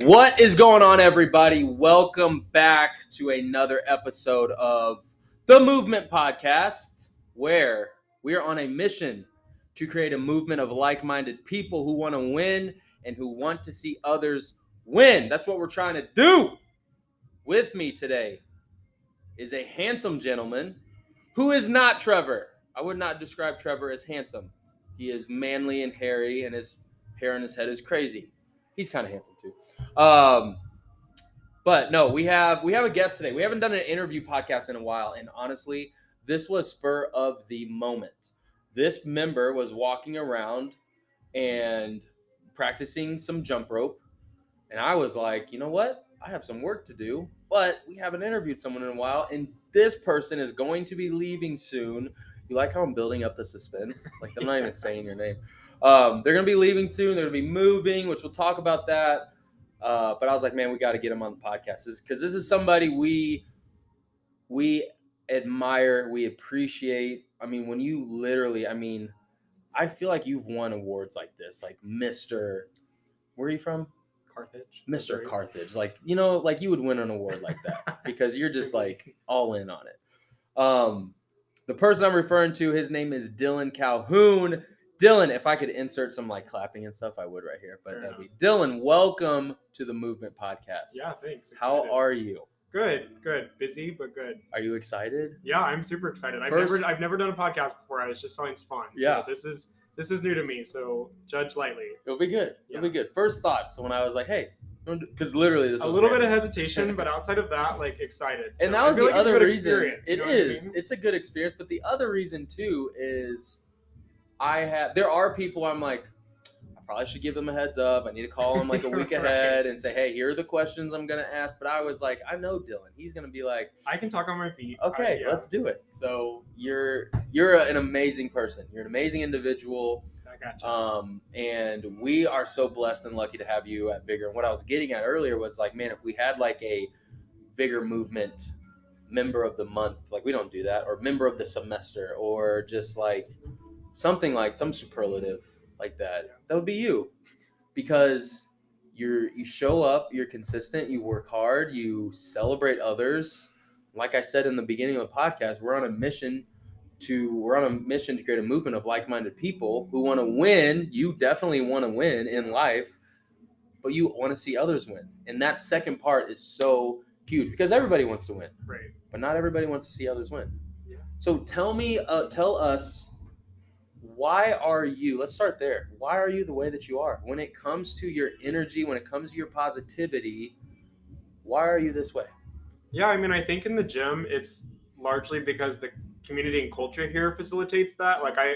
What is going on, everybody? Welcome back to another episode of the Movement Podcast, where we are on a mission to create a movement of like minded people who want to win and who want to see others win. That's what we're trying to do. With me today is a handsome gentleman who is not Trevor. I would not describe Trevor as handsome. He is manly and hairy, and his hair on his head is crazy. He's kind of handsome too. Um, but no, we have we have a guest today. We haven't done an interview podcast in a while, and honestly, this was spur of the moment. This member was walking around and practicing some jump rope, and I was like, you know what? I have some work to do, but we haven't interviewed someone in a while, and this person is going to be leaving soon. You like how I'm building up the suspense? Like I'm not even saying your name. Um, they're gonna be leaving soon. They're gonna be moving, which we'll talk about that. Uh, but I was like, man, we got to get him on the podcast because this is somebody we we admire, we appreciate. I mean, when you literally, I mean, I feel like you've won awards like this, like Mister. Where are you from? Carthage. Mr. Carthage. Like, you know, like you would win an award like that because you're just like all in on it. Um, the person I'm referring to, his name is Dylan Calhoon. Dylan, if I could insert some like clapping and stuff, I would right here. But Fair that'd be Dylan. Welcome to the Movement Podcast. Yeah, thanks. How are you? good? Good. Busy, but good. Are you excited? Yeah, I'm super excited. I've never I've never done a podcast before. I was just telling it's fun. Yeah. So this is this is new to me. So judge lightly. It'll be good. It'll be good. First thoughts when I was like, hey, because literally this A little bit of hesitation, but outside of that, like excited. and So that I was the like other reason. you know what I mean? It's a good experience, but the other reason too is I have. There are people I'm like, I probably should give them a heads up. I need to call them like a week Right. ahead and say, hey, here are the questions I'm gonna ask. But I was like, I know Dylan. He's gonna be like, I can talk on my feet. okay, I- yeah, let's do it. So you're you're an amazing person. You're an amazing individual. I got you. Um, and we are so blessed and lucky to have you at Vigor. And what I was getting at earlier was like, man, if we had like a Vigor movement member of the month, like we don't do that, or member of the semester, or just like something like some superlative like that, that would be you, because you're you show up, you're consistent, you work hard, you celebrate others. Like I said in the beginning of the podcast, we're on a mission to we're on a mission to create a movement of like-minded people who want to win. You definitely want to win in life, but you want to see others win. And that second part is so huge because everybody wants to win, Right. but not everybody wants to see others win. Yeah. So tell me, uh, tell us, why are you? Let's start there. Why are you the way that you are when it comes to your energy? When it comes to your positivity, why are you this way? Yeah, I mean, I think in the gym, it's largely because the community and culture here facilitates that. Like, I,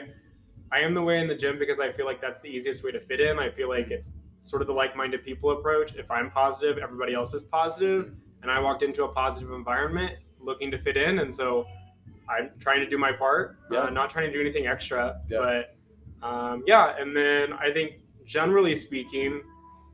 I am the way in the gym because I feel like that's the easiest way to fit in. I feel like it's sort of the like-minded people approach. If I'm positive, everybody else is positive, mm-hmm. and I walked into a positive environment looking to fit in, and so I'm trying to do my part, Yeah. uh, not trying to do anything extra. Yeah. But um, yeah, and then I think generally speaking,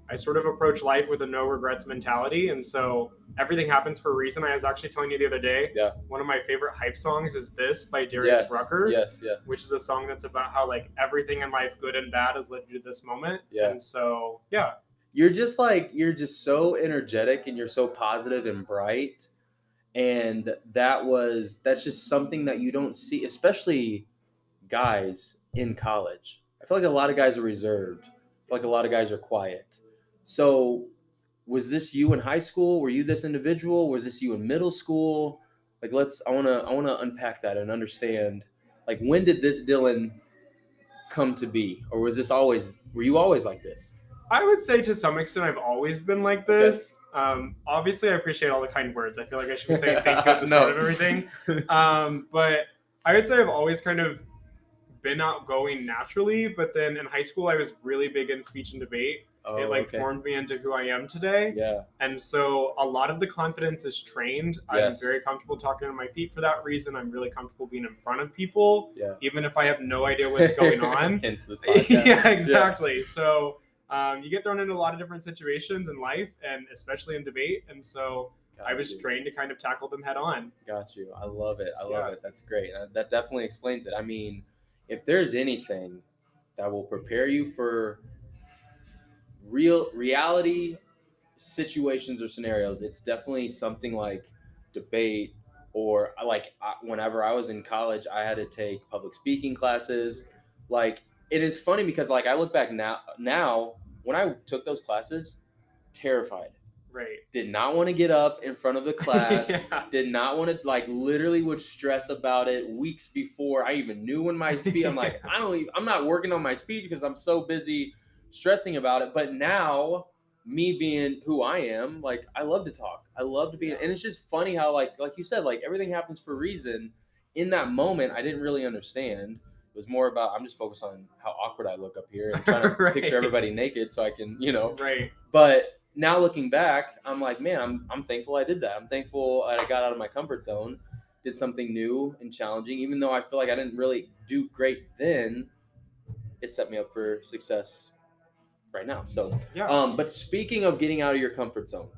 I sort of approach life with a no regrets mentality, and so everything happens for a reason. I was actually telling you the other day. Yeah. One of my favorite hype songs is this by Darius yes, Rucker, Yes, yeah, which is a song that's about how like everything in life, good and bad, has led you to this moment. Yeah. And so yeah, you're just like you're just so energetic and you're so positive and bright and that was that's just something that you don't see especially guys in college. I feel like a lot of guys are reserved. Like a lot of guys are quiet. So was this you in high school? Were you this individual? Was this you in middle school? Like let's i want to i want to unpack that and understand like when did this dylan come to be? Or was this always were you always like this? I would say to some extent I've always been like Okay. Um, obviously, I appreciate all the kind words. I feel like I should be saying thank you at the No. start of everything. Um, but I would say I've always kind of been outgoing naturally. But then in high school, I was really big in speech and debate. oh, it like okay. formed me into who I am today. yeah And so a lot of the confidence is trained. Yes. I'm very comfortable talking on my feet for that reason. I'm really comfortable being in front of people, yeah even if I have no idea what's going on. hence this podcast yeah, exactly. So um, you get thrown into a lot of different situations in life, and especially in debate. And so I was you. trained to kind of tackle them head on. Got you. I love it. I love Yeah. it. That's great. Uh, That definitely explains it. I mean, if there's anything that will prepare you for real reality situations or scenarios, it's definitely something like debate or like whenever I was in college, I had to take public speaking classes. Like it is funny because like I look back now now when I took those classes, terrified. Right. Did not want to get up in front of the class. Yeah. Did not want to like literally would stress about it weeks before I even knew when my speech. I'm like I don't even, I'm not working on my speech because I'm so busy stressing about it. But now me being who I am, like I love to talk. I love to be, and it's just funny how like like you said, like everything happens for a reason. In that moment, I didn't really understand. It was more about I'm just focused on how awkward I look up here and trying to Right. picture everybody naked so I can, you know. Right. But now looking back, I'm like, man, I'm I'm thankful I did that. I'm thankful I got out of my comfort zone, did something new and challenging. Even though I feel like I didn't really do great then, it set me up for success right now. So Yeah. um, but speaking of getting out of your comfort zone,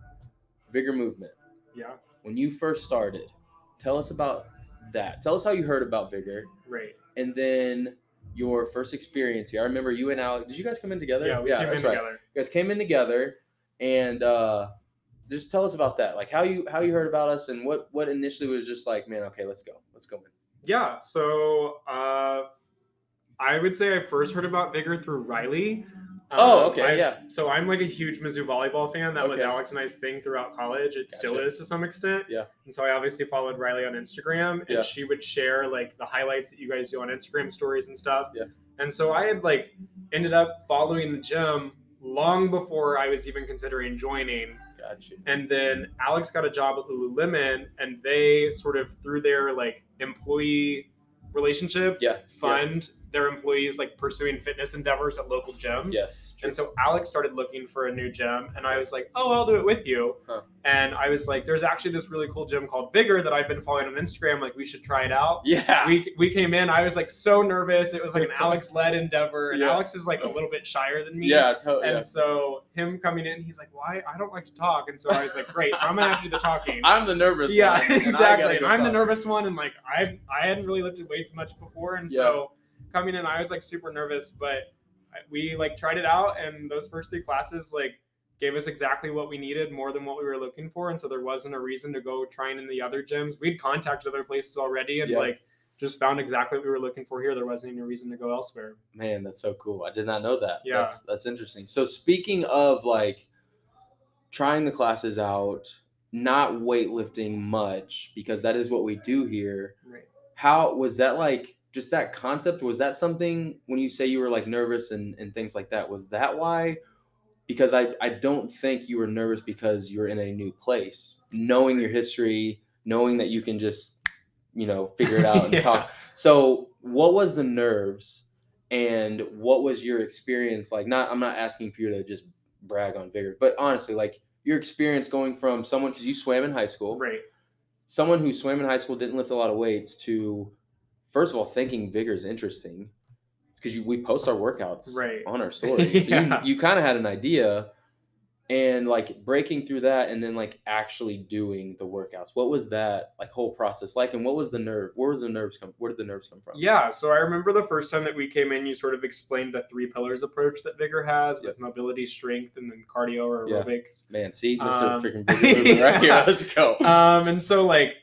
Vigor Movement, yeah. when you first started, tell us about that. Tell us how you heard about Vigor, Right. And then your first experience here. I remember you and Alex. Did you guys come in together? Yeah. We came in right. together. You guys came in together, and uh, just tell us about that. Like how you how you heard about us, and what what initially was just like, man, okay, let's go, let's go in. Yeah. So uh, I would say I first heard about Vigor through Riley. Oh, Um, okay, I- yeah. So I'm like a huge Mizzou volleyball fan. That was Alex and I's thing throughout college. It still is to some extent. Yeah. And so I obviously followed Riley on Instagram, and Yeah. she would share like the highlights that you guys do on Instagram stories and stuff. Yeah. And so I had like ended up following the gym long before I was even considering joining. Got you. And then Alex got a job at Lululemon, and they sort of through their like employee relationship Yeah. fund their employees like pursuing fitness endeavors at local gyms. Yes. And so Alex started looking for a new gym, and I was like, "Oh, I'll do it with you." Huh. And I was like, "There's actually this really cool gym called Vigor that I've been following on Instagram. Like, we should try it out." Yeah. We, we came in. I was like so nervous. It was like an Alex led endeavor, and Yeah. Alex is like a little bit shyer than me. yeah. Totally. And yeah. so him coming in, he's like, "Why? I don't like to talk." And so I was like, "Great, so I'm gonna have to do the talking." I'm the nervous. yeah, one, exactly. And I'm the nervous one, and like I I hadn't really lifted weights much before, and so coming in, I was like super nervous, but we like tried it out, and those first three classes like gave us exactly what we needed, more than what we were looking for, and so there wasn't a reason to go trying in the other gyms. We'd contacted other places already, and Yeah. like just found exactly what we were looking for here. There wasn't any reason to go elsewhere. Man, that's so cool. I did not know that. Yeah. That's that's interesting. So speaking of like trying the classes out, not weightlifting much because that is what we do here. Right. How was that like just that concept? Was that something when you say you were like nervous and, and things like that? Was that why? Because I, I don't think you were nervous because you're in a new place. Knowing your history, knowing that you can just, you know, figure it out and Yeah. talk. So what was the nerves and what was your experience like? Not I'm not asking for you to just brag on vigor, but honestly, like your experience going from someone because you swam in high school, Right. someone who swam in high school didn't lift a lot of weights to first of all thinking vigor is interesting because you, we post our workouts Right. on our stories. So you, you kind of had an idea and like breaking through that and then like actually doing the workouts. What was that like whole process like? And what was the nerve where was the nerves come where did the nerves come from? Yeah, so I remember the first time that we came in, you sort of explained the three pillars approach that Vigor has with mobility, strength, and then cardio or Yeah. aerobics. man see mr Um, freaking vigor right here. Let's go. Um, and so like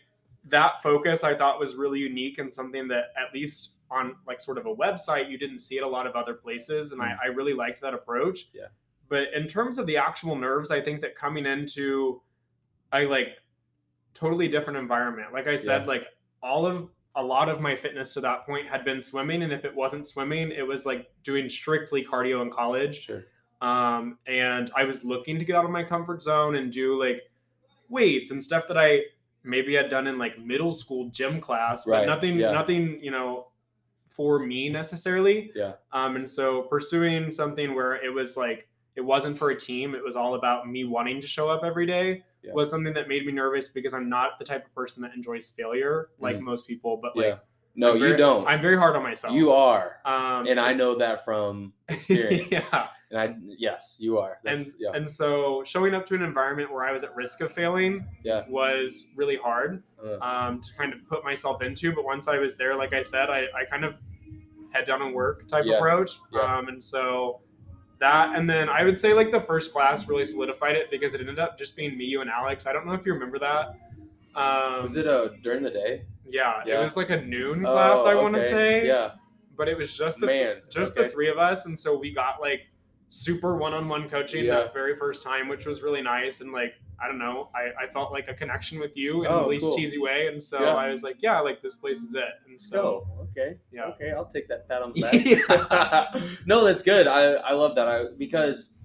that focus I thought was really unique and something that at least on like sort of a website you didn't see it a lot of other places, and I, I really liked that approach. Yeah. But in terms of the actual nerves, I think that coming into a like totally different environment, like I said, Yeah. like all of a lot of my fitness to that point had been swimming, and if it wasn't swimming, it was like doing strictly cardio in college sure um, and I was looking to get out of my comfort zone and do like weights and stuff that I maybe I'd done in like middle school gym class, but Right, nothing, yeah. nothing, you know, for me necessarily. Yeah. Um, and so pursuing something where it was like it wasn't for a team, it was all about me wanting to show up every day Yeah. was something that made me nervous because I'm not the type of person that enjoys failure like Mm. most people, but like yeah no I'm you very- don't I'm very hard on myself. you are um, and i know that from experience yeah. And i yes you are and yeah and so showing up to an environment where I was at risk of failing Yeah. was really hard Uh, um, to kind of put myself into. But once I was there, like I said, I, I kind of head down and work type Yeah. approach. Yeah. Um, and so that and then I would say like the first class really solidified it because it ended up just being me, you, and Alex. I don't know if you remember that. Um, Was it uh during the day? Yeah, Yeah. it was like a noon class. I want to say. Yeah. but it was just the Man, just okay. the three of us, and so we got like super one-on-one coaching Yeah. that very first time, which was really nice. And like I don't know, I, I felt like a connection with you in Oh, the least cool. cheesy way, and so Yeah. I was like, yeah, like this place is it. And so So okay, yeah, okay, I'll take that pat on the back. no, that's good. I I love that. I because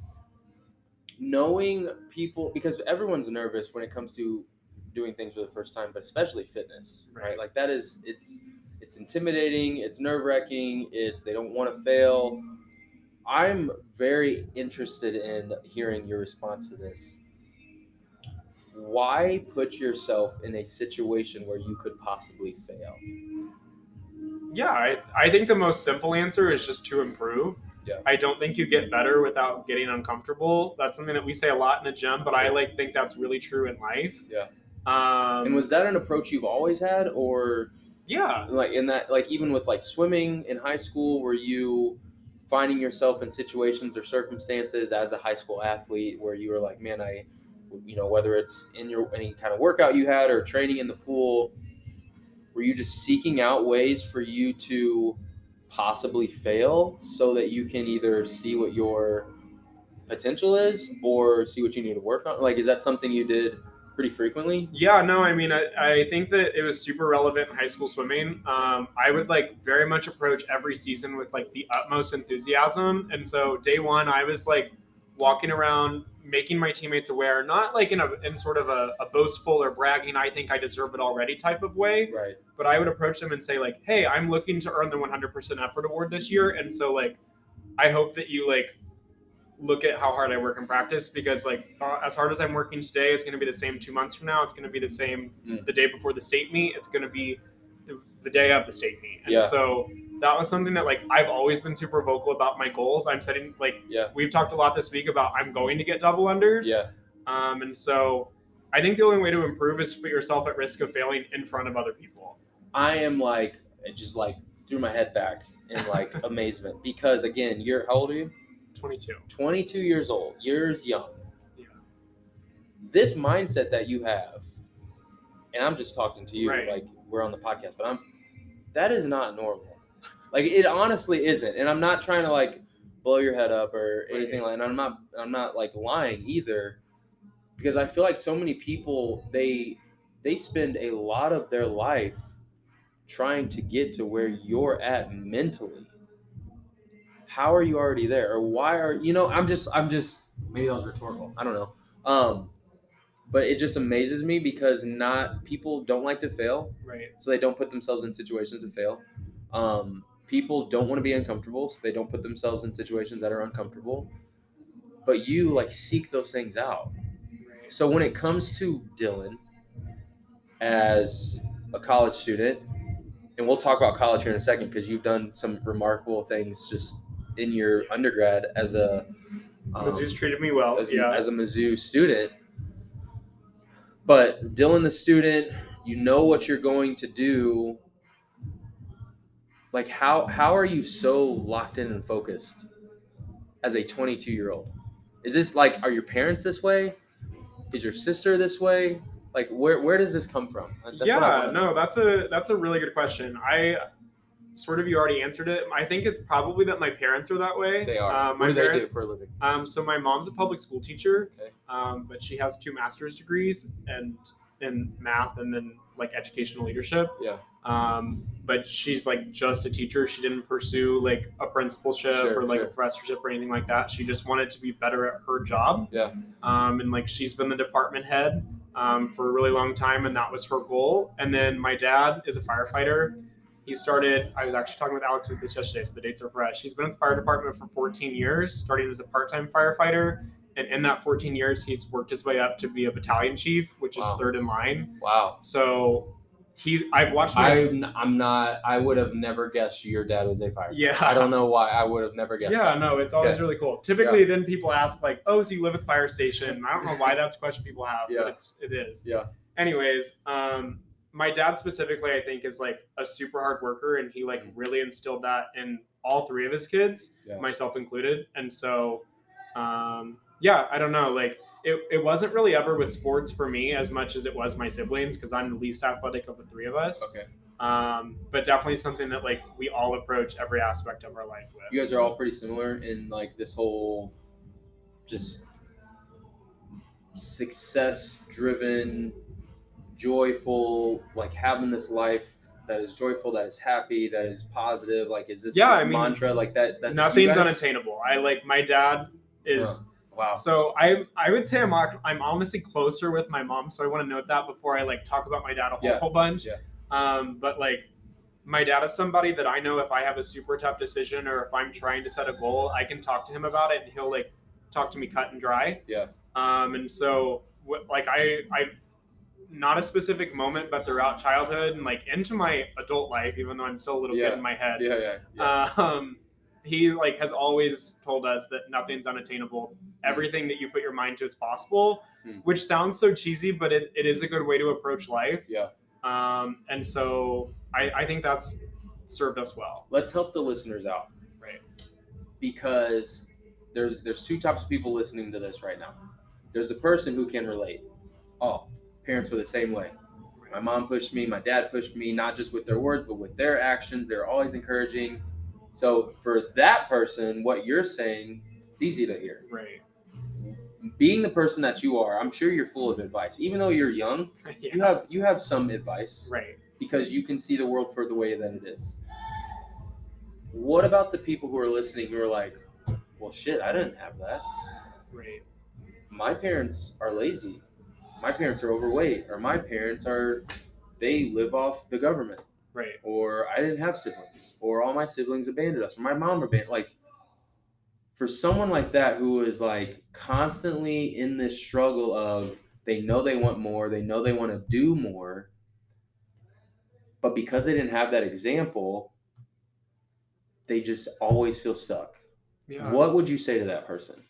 knowing people because everyone's nervous when it comes to doing things for the first time, but especially fitness, right? Right. Like that is it's it's intimidating, it's nerve wracking, it's they don't want to fail. I'm very interested in hearing your response to this. Why put yourself in a situation where you could possibly fail? yeah. I I think the most simple answer is just to improve. Yeah. I don't think you get better without getting uncomfortable. That's something that we say a lot in the gym, but I like think that's really true in life. Yeah. Um, And was that an approach you've always had, or yeah. like in that, like even with like swimming in high school, were you finding yourself in situations or circumstances as a high school athlete where you were like, man, I, you know, whether it's in your any kind of workout you had or training in the pool, were you just seeking out ways for you to possibly fail so that you can either see what your potential is or see what you need to work on? Like, is that something you did pretty frequently? Yeah, no, I mean, I, I think that it was super relevant in high school swimming. Um, I would like very much approach every season with like the utmost enthusiasm. And so day one, I was like walking around, making my teammates aware, not like in a in sort of a, a boastful or bragging, I think I deserve it already type of way, Right. but I would approach them and say like, hey, I'm looking to earn the 100% effort award this year, and so like, I hope that you like look at how hard I work in practice because like uh, as hard as I'm working today, it's going to be the same two months from now. It's going to be the same Mm. the day before the state meet. It's going to be the, the day of the state meet, and Yeah. so that was something that like I've always been super vocal about my goals. I'm setting like Yeah. we've talked a lot this week about I'm going to get double unders. Yeah. Um, and so I think the only way to improve is to put yourself at risk of failing in front of other people. I am like it just like threw my head back in like amazement because again, you're how old are you? 22. 22 years old. You're young. Yeah. This mindset that you have, and I'm just talking to you Right. like we're on the podcast, but I'm that is not normal. Like it honestly isn't, and I'm not trying to like blow your head up or anything like. And I'm not. I'm not like lying either, because I feel like so many people they they spend a lot of their life trying to get to where you're at mentally how are you already there? Or why are you know i'm just i'm just maybe that was rhetorical. I don't know. Um but it just amazes me because not people don't like to fail. Right. so they don't put themselves in situations to fail. Um people don't want to be uncomfortable so they don't put themselves in situations that are uncomfortable. But you like seek those things out. Right. so when it comes to Dylan as a college student, and we'll talk about college here in a second because you've done some remarkable things just in your undergrad as a um, Mizzou's treated me well. as, yeah. as a Mizzou student. But Dylan, the student, you know what you're going to do. Like how how are you so locked in and focused as a 22 year old? Is this like are your parents this way? Is your sister this way? Like where where does this come from? That's yeah, no, that's a that's a really good question. I sort of you already answered it. I think it's probably that my parents are that way. They are. Um, what do they parent- do for a living? Um, so my mom's a public school teacher, Okay. um, but she has two master's degrees and in math and then like educational leadership. Yeah. Um, but she's like just a teacher. She didn't pursue like a principalship Sure, or like sure. a professorship or anything like that. She just wanted to be better at her job. Yeah. Um, and like she's been the department head um, for a really long time, and that was her goal. And then my dad is a firefighter. He started. I was actually talking with Alex this yesterday, so the dates are fresh. He's been at the fire department for 14 years, starting as a part-time firefighter, and in that 14 years, he's worked his way up to be a battalion chief, which is third in line. Wow. So he's. I've watched. My, I'm I'm not I would have never guessed your dad was a firefighter. yeah. I don't know why I would have never guessed. Yeah, no, it's always Okay. really cool. Typically, then people ask like, "Oh, so you live at the fire station?" I don't know why that's a question people have, Yeah. but it's it is. Yeah. Anyways, um, my dad specifically, I think, is like a super hard worker, and he like Mhm. really instilled that in all three of his kids, Yeah. myself included. And so, um, yeah, I don't know. Like, it, it wasn't really ever with sports for me as much as it was my siblings because I'm the least athletic of the three of us. Okay. Um, but definitely something that like we all approach every aspect of our life with. You guys are all pretty similar in like this whole just success driven, joyful, like having this life that is joyful, that is happy, that is positive. Like, is this, Yeah, this I mean, mantra like that? That's Nothing's unattainable. I like my dad is. Wow. So I I would say I'm I'm honestly closer with my mom. So I want to note that before I like talk about my dad a whole, Yeah. whole bunch. Yeah. Um, but like my dad is somebody that I know if I have a super tough decision or if I'm trying to set a goal, I can talk to him about it and he'll like talk to me cut and dry. Yeah. Um, and so like I I not a specific moment, but throughout childhood and like into my adult life, even though I'm still a little Yeah. kid in my head Yeah, yeah, yeah. um, he like has always told us that nothing's unattainable. Everything that you put your mind to is possible, Mm. which sounds so cheesy, but it, it is a good way to approach life. Yeah. Um, and so I, I think that's served us well. Let's help the listeners out. Right. Because there's there's two types of people listening to this right now. There's the person who can relate. Oh, parents were the same way. My mom pushed me, my dad pushed me, not just with their words, but with their actions. They're always encouraging. So for that person, what you're saying, it's easy to hear. Right. Being the person that you are, I'm sure you're full of advice. Even though you're young, yeah. you have you have some advice Right. because you can see the world for the way that it is. What about the people who are listening who are like, well, shit, I didn't have that. Right. My parents are lazy. My parents are overweight, or my parents are, they live off the government, Right. or I didn't have siblings, or all my siblings abandoned us, or my mom abandoned. Like, for someone like that who is like constantly in this struggle of they know they want more, they know they want to do more, but because they didn't have that example, they just always feel stuck. Yeah. What would you say to that person?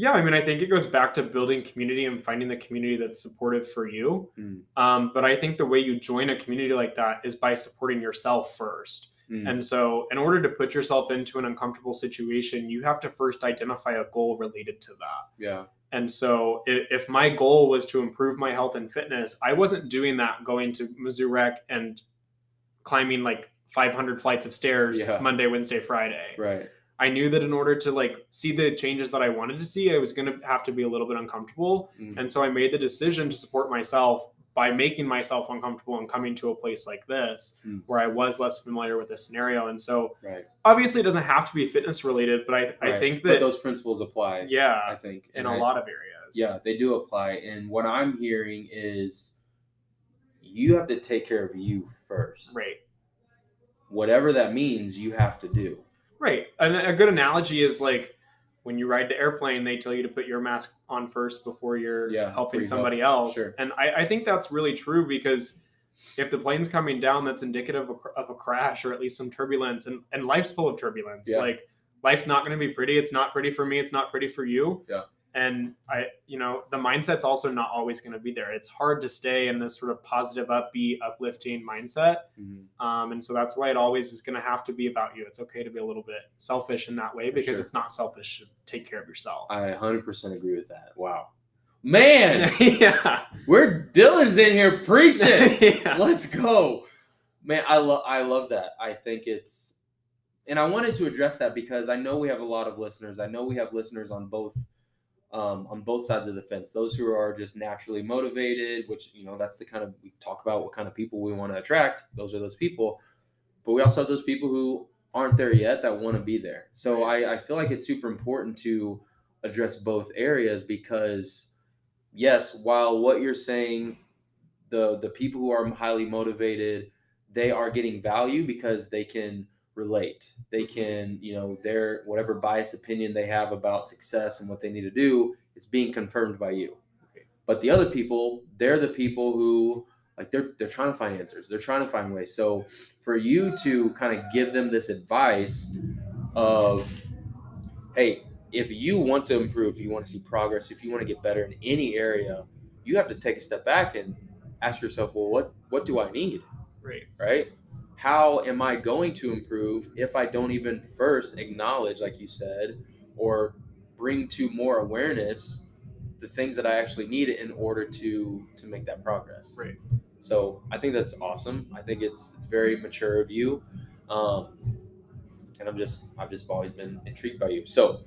Yeah, I mean, I think it goes back to building community and finding the community that's supportive for you. Mm. Um, but I think the way you join a community like that is by supporting yourself first. Mm. And so, in order to put yourself into an uncomfortable situation, you have to first identify a goal related to that. yeah, And so, if, if my goal was to improve my health and fitness, I wasn't doing that going to Mizzou Rec and climbing like 500 flights of stairs Yeah. Monday, Wednesday, Friday. right. I knew that in order to like see the changes that I wanted to see, I was going to have to be a little bit uncomfortable. Mm. And so I made the decision to support myself by making myself uncomfortable and coming to a place like this Mm. where I was less familiar with the scenario. And so Right. obviously it doesn't have to be fitness related, but I, I right. think But that, those principles apply. Yeah. I think in a I- lot of areas. Yeah, they do apply. And what I'm hearing is you have to take care of you first. Right. Whatever that means, you have to do. Right. And a good analogy is like when you ride the airplane, they tell you to put your mask on first before you're Yeah, helping somebody else. Sure. And I, I think that's really true because if the plane's coming down, that's indicative of a, of a crash or at least some turbulence. And, and life's full of turbulence. Yeah. Like life's not going to be pretty. It's not pretty for me. It's not pretty for you. Yeah. And I, you know, the mindset's also not always going to be there. It's hard to stay in this sort of positive, upbeat, uplifting mindset. Mhm. Um, and so that's why it always is going to have to be about you. It's okay to be a little bit selfish in that way because sure. it's not selfish to take care of yourself. I 100% agree with that. Wow. Man, yeah. we're Dylan's in here preaching. yeah. Let's go. Man, I love I love that. I think it's and I wanted to address that because I know we have a lot of listeners. I know we have listeners on both um, on both sides of the fence. Those who are just naturally motivated, which you know that's the kind of we talk about what kind of people we want to attract. Those are those people. But we also have those people who aren't there yet that want to be there. So I, I feel like it's super important to address both areas because yes, while what you're saying, the the people who are highly motivated, they are getting value because they can relate. They mm-hmm. can, you know, their whatever biased opinion they have about success and what they need to do, it's being confirmed by you. But the other people, they're the people who like they're they're trying to find answers. They're trying to find ways. So for you to kind of give them this advice of hey, if you want to improve, if you want to see progress, if you want to get better in any area, you have to take a step back and ask yourself, well, what what do I need? Right. Right? How am I going to improve if I don't even first acknowledge, like you said, or bring to more awareness the things that I actually need in order to to make that progress. Right. So I think that's awesome. I think it's it's very mature of you, um, and I'm just I've just always been intrigued by you. So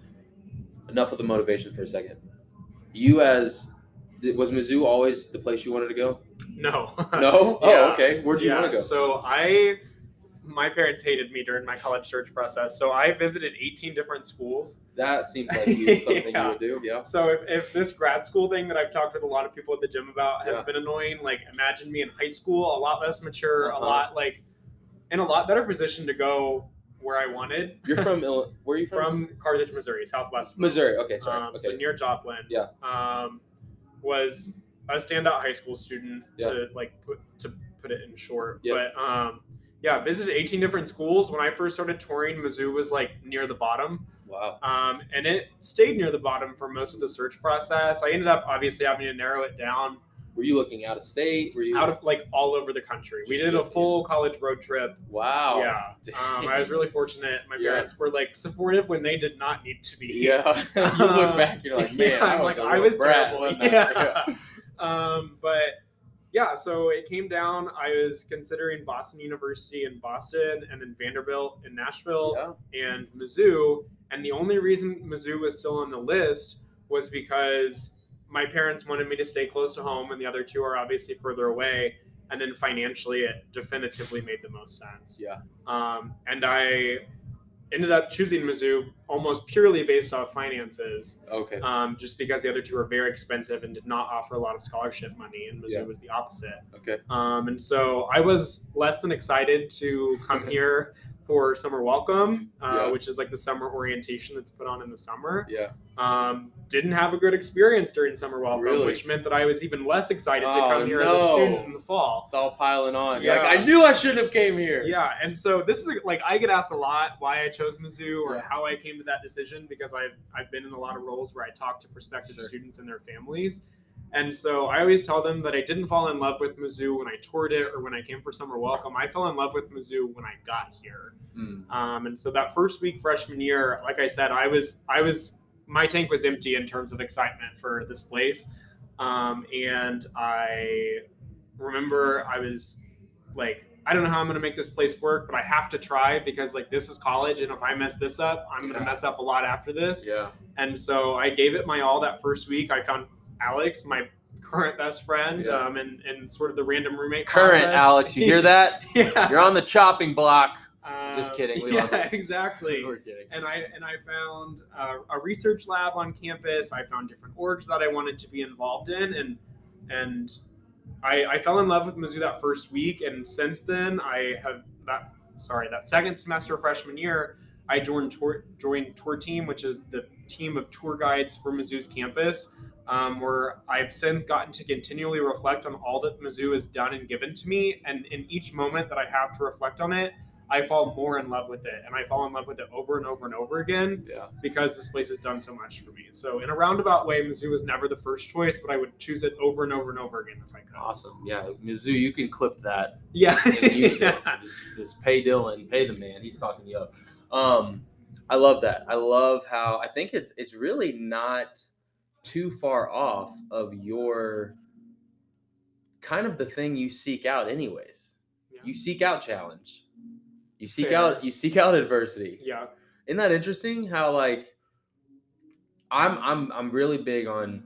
enough of the motivation for a second. You as was Mizzou always the place you wanted to go? No. No. Yeah. Oh, okay. Where do you Yeah, want to go? So I, my parents hated me during my college search process. So I visited 18 different schools. That seems like you, something Yeah. you would do. Yeah. So if, if this grad school thing that I've talked with a lot of people at the gym about has Yeah. been annoying, like imagine me in high school, a lot less mature, Uh-huh. a lot like in a lot better position to go where I wanted. You're from Ill- where are you from? From Carthage, Missouri, Southwest. Missouri. Okay, sorry. um, so near Joplin. Yeah. Um, was a standout high school student Yeah. to like put to put it in short. Yeah. But um, yeah, visited 18 different schools. When I first started touring, Mizzou was like near the bottom, Wow. um, and it stayed near the bottom for most of the search process. I ended up obviously having to narrow it down Were you looking out of state? Were you out of like all over the country. We did a full college road trip. Wow. Yeah, um, I was really fortunate. My Yeah. parents were like supportive when they did not need to be. Yeah. you look back, you're like, man, Yeah, I I'm was like, I was terrible. I?" Yeah. Um, but yeah, so it came down. I was considering Boston University in Boston, and then Vanderbilt in Nashville, Yeah. and Mizzou. And the only reason Mizzou was still on the list was because my parents wanted me to stay close to home, and the other two are obviously further away. And then financially, it definitively made the most sense. Yeah. Um, and I ended up choosing Mizzou almost purely based off finances Okay. um, just because the other two were very expensive and did not offer a lot of scholarship money, and Mizzou Yeah. was the opposite. Okay. Um, and so I was less than excited to come here for summer welcome, uh, Yeah. which is like the summer orientation that's put on in the summer. Yeah. Um, didn't have a good experience during summer welcome, Really? which meant that I was even less excited to Oh, come here as a student in the fall. It's all piling on. Yeah. like, I knew I shouldn't have came here. Yeah, and so this is like I get asked a lot why I chose Mizzou or Yeah. how I came to that decision because I've I've been in a lot of roles where I talk to prospective Sure. students and their families. And so I always tell them that I didn't fall in love with Mizzou when I toured it or when I came for summer welcome. I fell in love with Mizzou when I got here. Mm. Um, and so that first week freshman year, like I said, I was I was my tank was empty in terms of excitement for this place. Um, and I remember I was like, I don't know how I'm gonna make this place work, but I have to try because like this is college, and if I mess this up, I'm gonna mess up a lot after this. Yeah. And so I gave it my all that first week. I found Alex, my current best friend, Yeah. um, and, and sort of the random roommate. Current process. Alex, you hear that? yeah. You're on the chopping block. Um, Just kidding. We yeah, love exactly. We're kidding. And I and I found uh, a research lab on campus. I found different orgs that I wanted to be involved in, and and I, I fell in love with Mizzou that first week. And since then, I have that sorry that second semester freshman year, I joined tour, joined tour team, which is the team of tour guides for Mizzou's campus. Um, where I've since gotten to continually reflect on all that Mizzou has done and given to me, and in each moment that I have to reflect on it, I fall more in love with it, and I fall in love with it over and over and over again Yeah. because this place has done so much for me. So in a roundabout way, Mizzou was never the first choice, but I would choose it over and over and over again if I could. Awesome. Yeah. Mizzou, you can clip that Yeah. and use it. Yeah. Just, just pay Dylan, pay the man. He's talking you up. Um, I love that. I love how I think it's it's really not too far off of your kind of the thing you seek out anyways. Yeah. You seek out challenge. You seek Fair. out you seek out adversity. yeah. Isn't that interesting? How like I'm I'm I'm really big on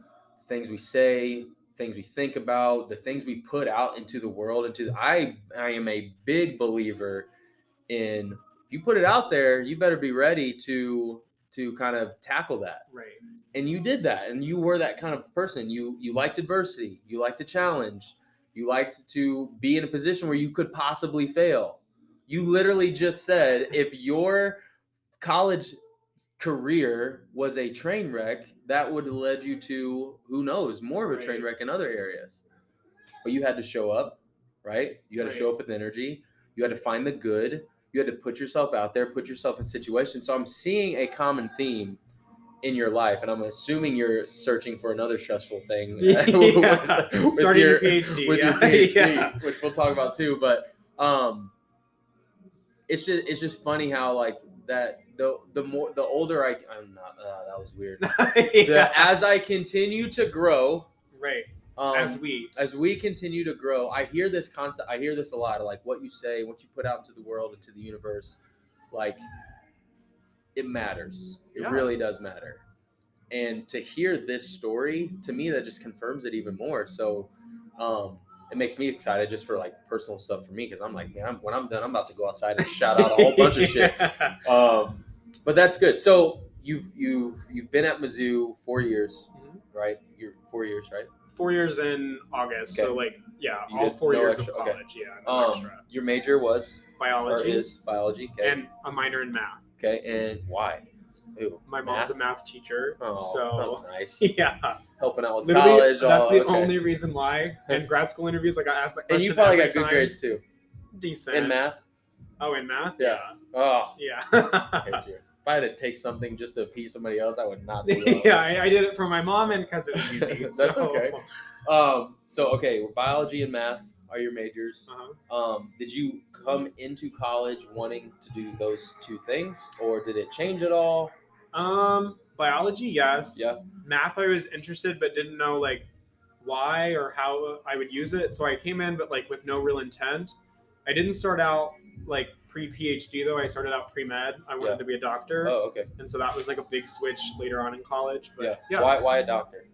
things we say, things we think about, the things we put out into the world. Into I I am a big believer in if you put it out there, you better be ready to to kind of tackle that. Right. And you did that, and you were that kind of person. You you liked adversity. You liked a challenge. You liked to be in a position where you could possibly fail. You literally just said if your college career was a train wreck, that would have led you to who knows more of a train wreck in other areas. But you had to show up, right? You had to show up with energy. You had to find the good. You had to put yourself out there, put yourself in situations. So I'm seeing a common theme in your life, and I'm assuming you're searching for another stressful thing Yeah. with, with Starting your, a PhD. with yeah. your PhD, yeah. which we'll talk about too. But um, it's just it's just funny how like that the the more the older I I'm not uh, that was weird. The, as I continue to grow, right. um, As we. as we continue to grow, I hear this concept. I hear this a lot. Like what you say, what you put out into the world, into the universe, like it matters. It Yeah. really does matter. And to hear this story, to me, that just confirms it even more. So, um, it makes me excited just for like personal stuff for me because I'm like, man, I'm, when I'm done, I'm about to go outside and shout out a whole bunch of shit. Um, but that's good. So you've you've you've been at Mizzou four years, Mhm. right? You're four years, right? Four years in August. So, like, yeah, You all four no years extra- of okay. Yeah. No Um, extra. your major was Biology is biology. Okay. and a minor in math. Okay. And why? Ew, My mom's a math teacher. Oh, so, that's nice. yeah. Helping out with Literally, college. that's all, the okay. only reason why. In grad school interviews, like I asked that question. And you probably every got good time. grades too Decent. in math. Oh, in math? Yeah. Oh, Yeah. I Yeah. If I had to take something just to appease somebody else, I would not do well. yeah, I, I did it for my mom and because it was easy. That's so- okay. Um. So okay, biology and math are your majors. Uh-huh. Um. Did you come into college wanting to do those two things, or did it change at all? Um, biology, yes. Yeah. Math, I was interested, but didn't know like why or how I would use it. So I came in, but like with no real intent. I didn't start out like pre PhD though. I started out pre med. I wanted Yeah. to be a doctor, Oh, okay. and so that was like a big switch later on in college. But Yeah. yeah, Why? Why a doctor?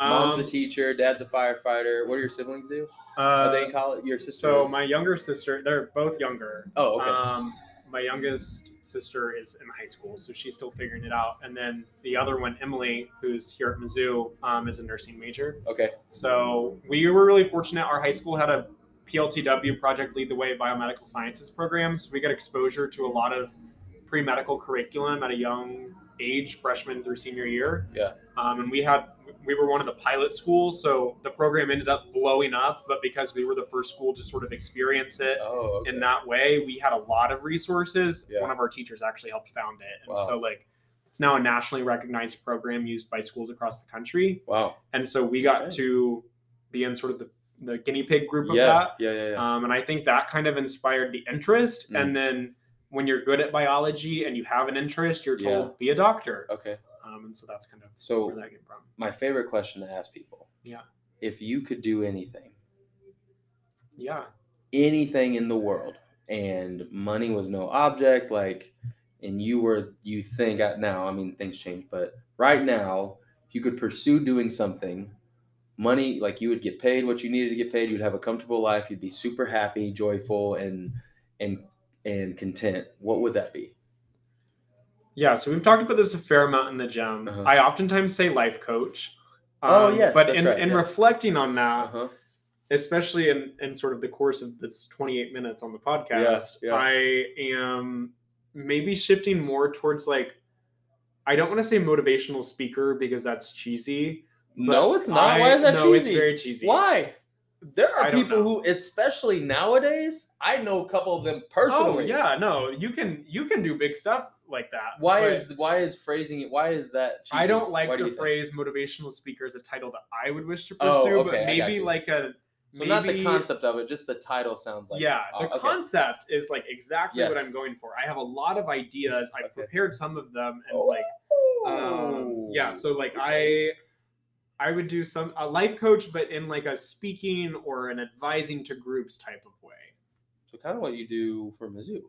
Mom's a Um, teacher. Dad's a firefighter. What do your siblings do? Uh, Are they in college? Your sister? so my younger sister, they're both younger. Oh, okay. Um, my youngest sister is in high school, so she's still figuring it out. And then the other one, Emily, who's here at Mizzou, um, is a nursing major. okay. So we were really fortunate. Our high school had a PLTW Project Lead the Way Biomedical Sciences program, so we got exposure to a lot of pre-medical curriculum at a young age, freshman through senior year. Yeah. Um, and we had we were one of the pilot schools, so the program ended up blowing up. But because we were the first school to sort of experience it Oh, okay. in that way, we had a lot of resources. Yeah. One of our teachers actually helped found it, and Wow. so like it's now a nationally recognized program used by schools across the country wow. and so we got Okay. to be in sort of the, the guinea pig group of Yeah. that Yeah. Yeah. Yeah. um, and i think that kind of inspired the interest Mm. and then when you're good at biology and you have an interest you're told Yeah. be a doctor okay. Um, and so that's kind of So where that came from my favorite question to ask people. Yeah. If you could do anything, yeah anything in the world, and money was no object, like, and you were, you think uh, now, I mean, things change, but right now, if you could pursue doing something, money, like you would get paid what you needed to get paid, you'd have a comfortable life, you'd be super happy, joyful, and and and content. What would that be? Yeah so we've talked about this a fair amount in the gym Uh-huh. i oftentimes say life coach Oh, Um, yes, but in, right, in yeah. reflecting on that Uh huh. especially in, in sort of the course of this 28 minutes on the podcast, yeah. I am maybe shifting more towards like, I don't want to say motivational speaker because that's cheesy. No, it's not. I- Why is that no, cheesy? it's very cheesy. Why? There are people know. who, especially nowadays, I know a couple of them Oh personally. yeah, no, you can you can do big stuff like that. Why but is why is phrasing it? Why is that? Cheesy? I don't like Why do the think? phrase motivational speaker as a title that I would wish to pursue, Oh, okay, but maybe like a So not the concept of it, just the title sounds like. yeah, Oh, the okay. concept is like exactly what I'm going for. I have a lot of ideas. I've Okay. prepared some of them, and Oh. like um, yeah so like i i would do some a life coach but in like a speaking or an advising to groups type of way So kind of what you do for Mizzou,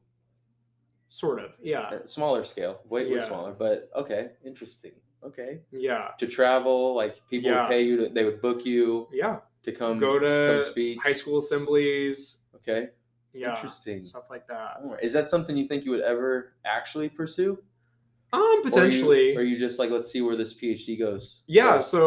sort of yeah Uh, smaller scale, way way Yeah. smaller, but okay, interesting. Okay, yeah to travel, like people Yeah. would pay you to, they would book you yeah to come go to come speak. high school assemblies Okay, yeah interesting. stuff like that All right. Is that something you think you would ever actually pursue? um Or you- potentially Or are you just like, let's see where this PhD goes? yeah Or- so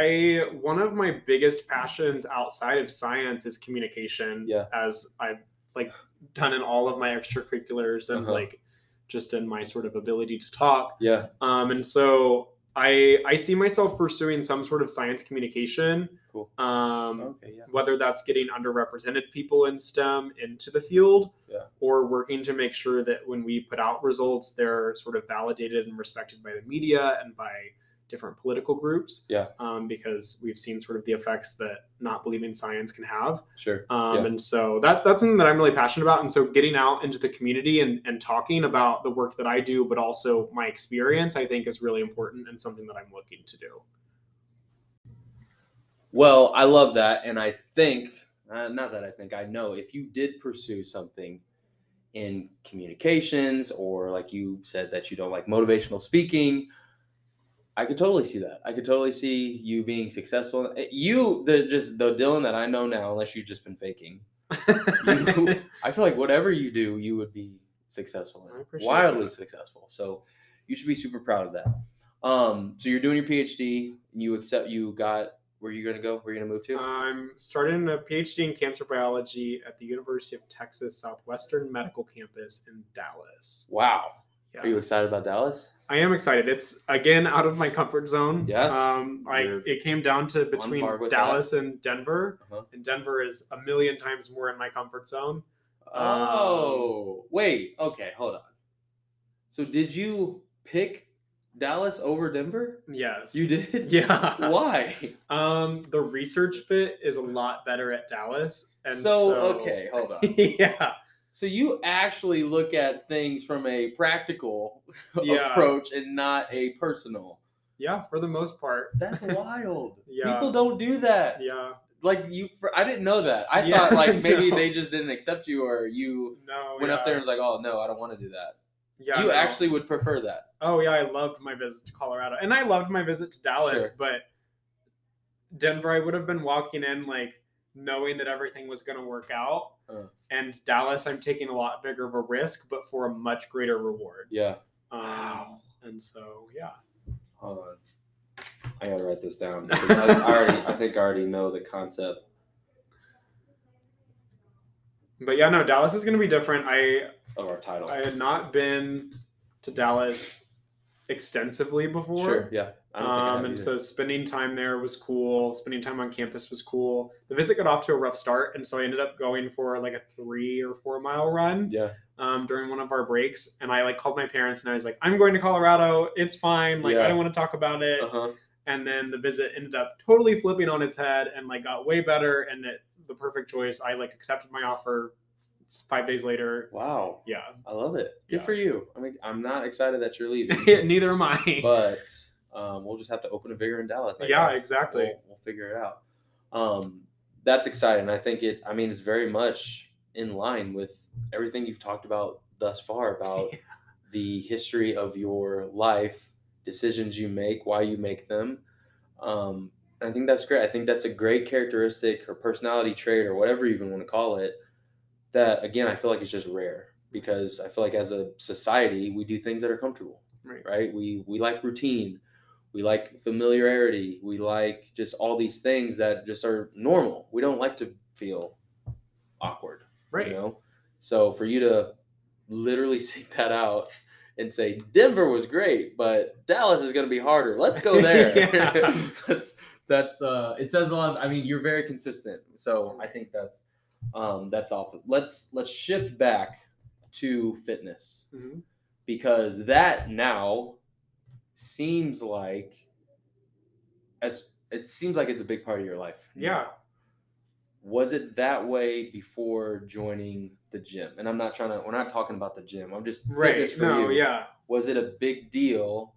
i one of my biggest passions outside of science is communication Yeah. as i've like done in all of my extracurriculars and Uh-huh. like just in my sort of ability to talk yeah. Um, and so I I see myself pursuing some sort of science communication. Cool. Um, Okay. Yeah. whether that's getting underrepresented people in STEM into the field, Yeah. or working to make sure that when we put out results, they're sort of validated and respected by the media and by different political groups. Yeah. Um, because we've seen sort of the effects that not believing science can have. Sure. Um, Yeah. And so that that's something that I'm really passionate about. And so getting out into the community and, and talking about the work that I do, but also my experience, I think is really important and something that I'm looking to do. Well, I love that, and I think uh, not that I think I know if you did pursue something in communications or like you said that you don't like motivational speaking i could totally see that. I could totally see you being successful. Eh, you the just the dylan that i know now unless you've just been faking you, i feel like whatever you do you would be successful in wildly that. successful. So you should be super proud of that. Um so you're doing your phd and you accept you got where you gonna go? Where you gonna move to? I'm starting a PhD in cancer biology at the University of Texas Southwestern Medical Campus in Dallas. wow Yeah. are you excited about dallas I am excited. It's again out of my comfort zone. Yes. Um, I You're it came down to between Dallas and Denver, Uh-huh. and Denver is a million times more in my comfort zone. Oh, wait. Okay, hold on. So did you pick Dallas over Denver? Yes. You did? Yeah. Why? Um, the research fit is a lot better at Dallas, and so, so, okay, hold on. yeah. So you actually look at things from a practical Yeah. approach and not a personal. Yeah, for the most part. That's wild. Yeah. People don't do that. Yeah. Like you, I didn't know that. I Yeah, thought like maybe no. they just didn't accept you, or you No. went up there and was like, "Oh no, I don't want to do that." Yeah. you no. actually would prefer that. Oh yeah, I loved my visit to Colorado, and I loved my visit to Dallas. Sure. But Denver, I would have been walking in like knowing that everything was going to work out. Uh. And Dallas, I'm taking a lot bigger of a risk, but for a much greater reward. Yeah. Um, And so, yeah. Hold on. I gotta write this down because I, I already, I think I already know the concept. But yeah, no, Dallas is going to be different. I of our title. I had not been to Dallas extensively before. Sure. Yeah. I don't think I Um, and either. so spending time there was cool. Spending time on campus was cool. The visit got off to a rough start, and so I ended up going for like a three or four mile run yeah. um, during one of our breaks. And I like called my parents, and I was like, "I'm going to Colorado. It's fine. Like Yeah. I don't want to talk about it." Uh huh. And then the visit ended up totally flipping on its head, and like got way better, and it, the perfect choice. I like accepted my offer five days later. Wow. Yeah, I love it. Good Yeah. for you. I mean, I'm not excited that you're leaving, neither am I. but um, we'll just have to open a bigger in Dallas. I Yeah, guess. exactly. We'll, we'll figure it out. Um, that's exciting. I think it. I mean, it's very much in line with everything you've talked about thus far about the history of your life, decisions you make, why you make them. Um, I think that's great. I think that's a great characteristic or personality trait or whatever you even want to call it. That again, I feel like it's just rare because I feel like as a society we do things that are comfortable, Right. right? We we like routine, we like familiarity, we like just all these things that just are normal. We don't like to feel awkward, Right. you know. So for you to literally seek that out and say Denver was great, but Dallas is going to be harder. Let's go there. That's that's uh it says a lot. I mean, you're very consistent. So I think that's um that's awesome. Let's let's shift back to fitness Mhm. because that now seems like as it seems like it's a big part of your life. Yeah. Was it that way before joining the gym? And I'm not trying to we're not talking about the gym. I'm just Right. fitness for No. you. Yeah. Was it a big deal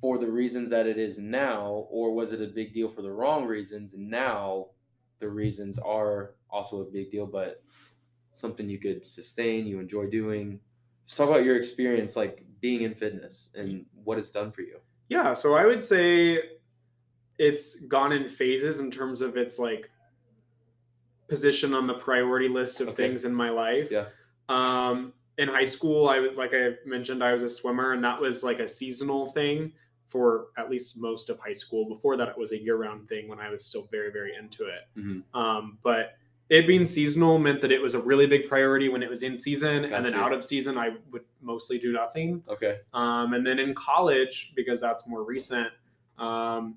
for the reasons that it is now or was it a big deal for the wrong reasons and now the reasons are also a big deal but something you could sustain, you enjoy doing? Just talk about your experience like being in fitness and what it's done for you. Yeah, so I would say it's gone in phases in terms of its like position on the priority list of Okay. things in my life. Yeah. Um, in high school, I would like I mentioned I was a swimmer, and that was like a seasonal thing for at least most of high school. Before that, it was a year-round thing when I was still very, very into it. Mhm. Um, but it being seasonal meant that it was a really big priority when it was in season, and then out of season, I would mostly do nothing. Okay. Um, and then in college, because that's more recent, um,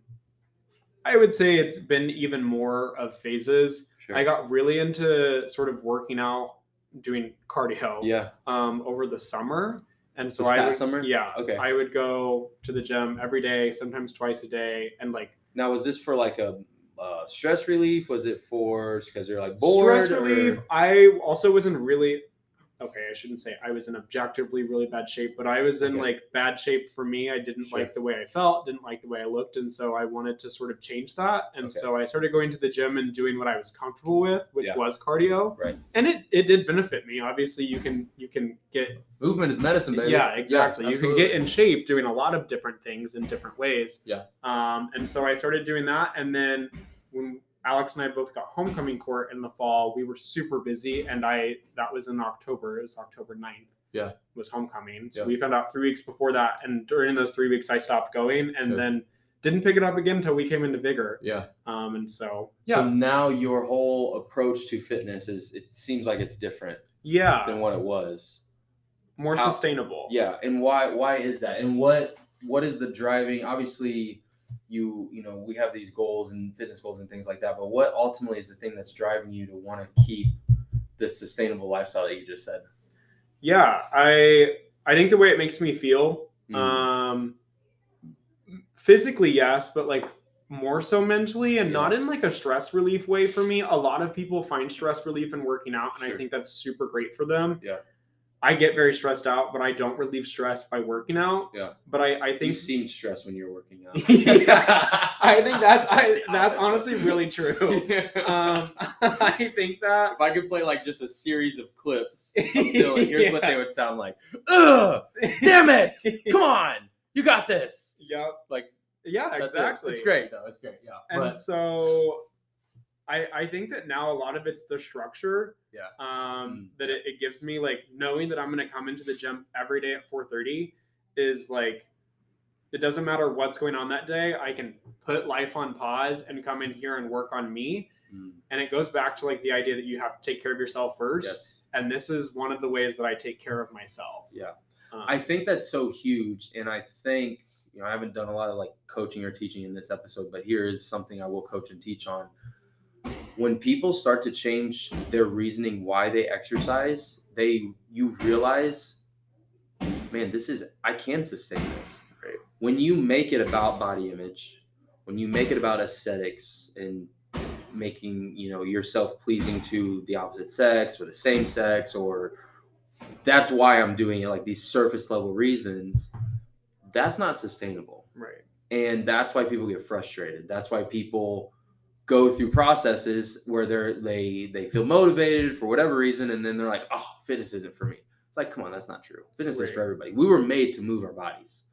I would say it's been even more of phases. Sure. I got really into sort of working out, doing cardio yeah. um, over the summer. And so This I past would, summer? yeah, Okay. I would go to the gym every day, sometimes twice a day, and like Now, was this for like a uh, stress relief? Was it for because you're like bored? stress or- relief. I also was in really okay. I shouldn't say I was in objectively really bad shape, but I was in Okay. like bad shape for me. I didn't Sure. like the way I felt, didn't like the way I looked, and so I wanted to sort of change that. And Okay. so I started going to the gym and doing what I was comfortable with, which Yeah. was cardio. Right. And it it did benefit me. Obviously, you can you can get Movement is medicine, baby. yeah, exactly. you can get in shape doing a lot of different things in different ways. Yeah. Um, and so I started doing that, and then when Alex and I both got homecoming court in the fall, we were super busy, and I that was in October. It was October 9th. Yeah. Was homecoming. So Yeah. we found out three weeks before that, and during those three weeks, I stopped going, and then didn't pick it up again until we came into vigor. Yeah. Um, and so yeah. So now your whole approach to fitness is it seems like it's different yeah, than what it was. more how- sustainable. Yeah, and why why is that? And what what is the driving? Obviously, you you know we have these goals and fitness goals and things like that. But what ultimately is the thing that's driving you to want to keep this sustainable lifestyle that you just said? Yeah, I I think the way it makes me feel Mm. um physically yes but like more so mentally and not in like a stress relief way for me a lot of people find stress relief in working out and i think that's super great for them Yeah. I get very stressed out but i don't relieve stress by working out Yeah. but i i think you seem stressed when you're working out. Yeah, I think that's I, that's honestly really true um i think that if I could play like just a series of clips Dylan, here's what they would sound like. Ugh, damn it! Come on, you got this. yep Like yeah that's exactly It. It's great though. It's great. Yeah. and But- so I, I think that now a lot of it's the structure Yeah. um, Mm. that it, it gives me like knowing that i'm going to come into the gym every day at 4.30 is like it doesn't matter what's going on that day i can put life on pause and come in here and work on me Mm, and it goes back to like the idea that you have to take care of yourself first yes. and this is one of the ways that i take care of myself Yeah. Um, I think that's so huge, and I think you know I haven't done a lot of like coaching or teaching in this episode, but here is something I will coach and teach on. When people start to change their reasoning why they exercise, they you realize, man, this is I can sustain this. Right. When you make it about body image, when you make it about aesthetics and making you know yourself pleasing to the opposite sex or the same sex or that's why I'm doing it like these surface level reasons that's not sustainable right and that's why people get frustrated that's why people go through processes where they're they they feel motivated for whatever reason and then they're like oh fitness isn't for me. It's like come on that's not true. Fitness is for everybody. We were made to move our bodies.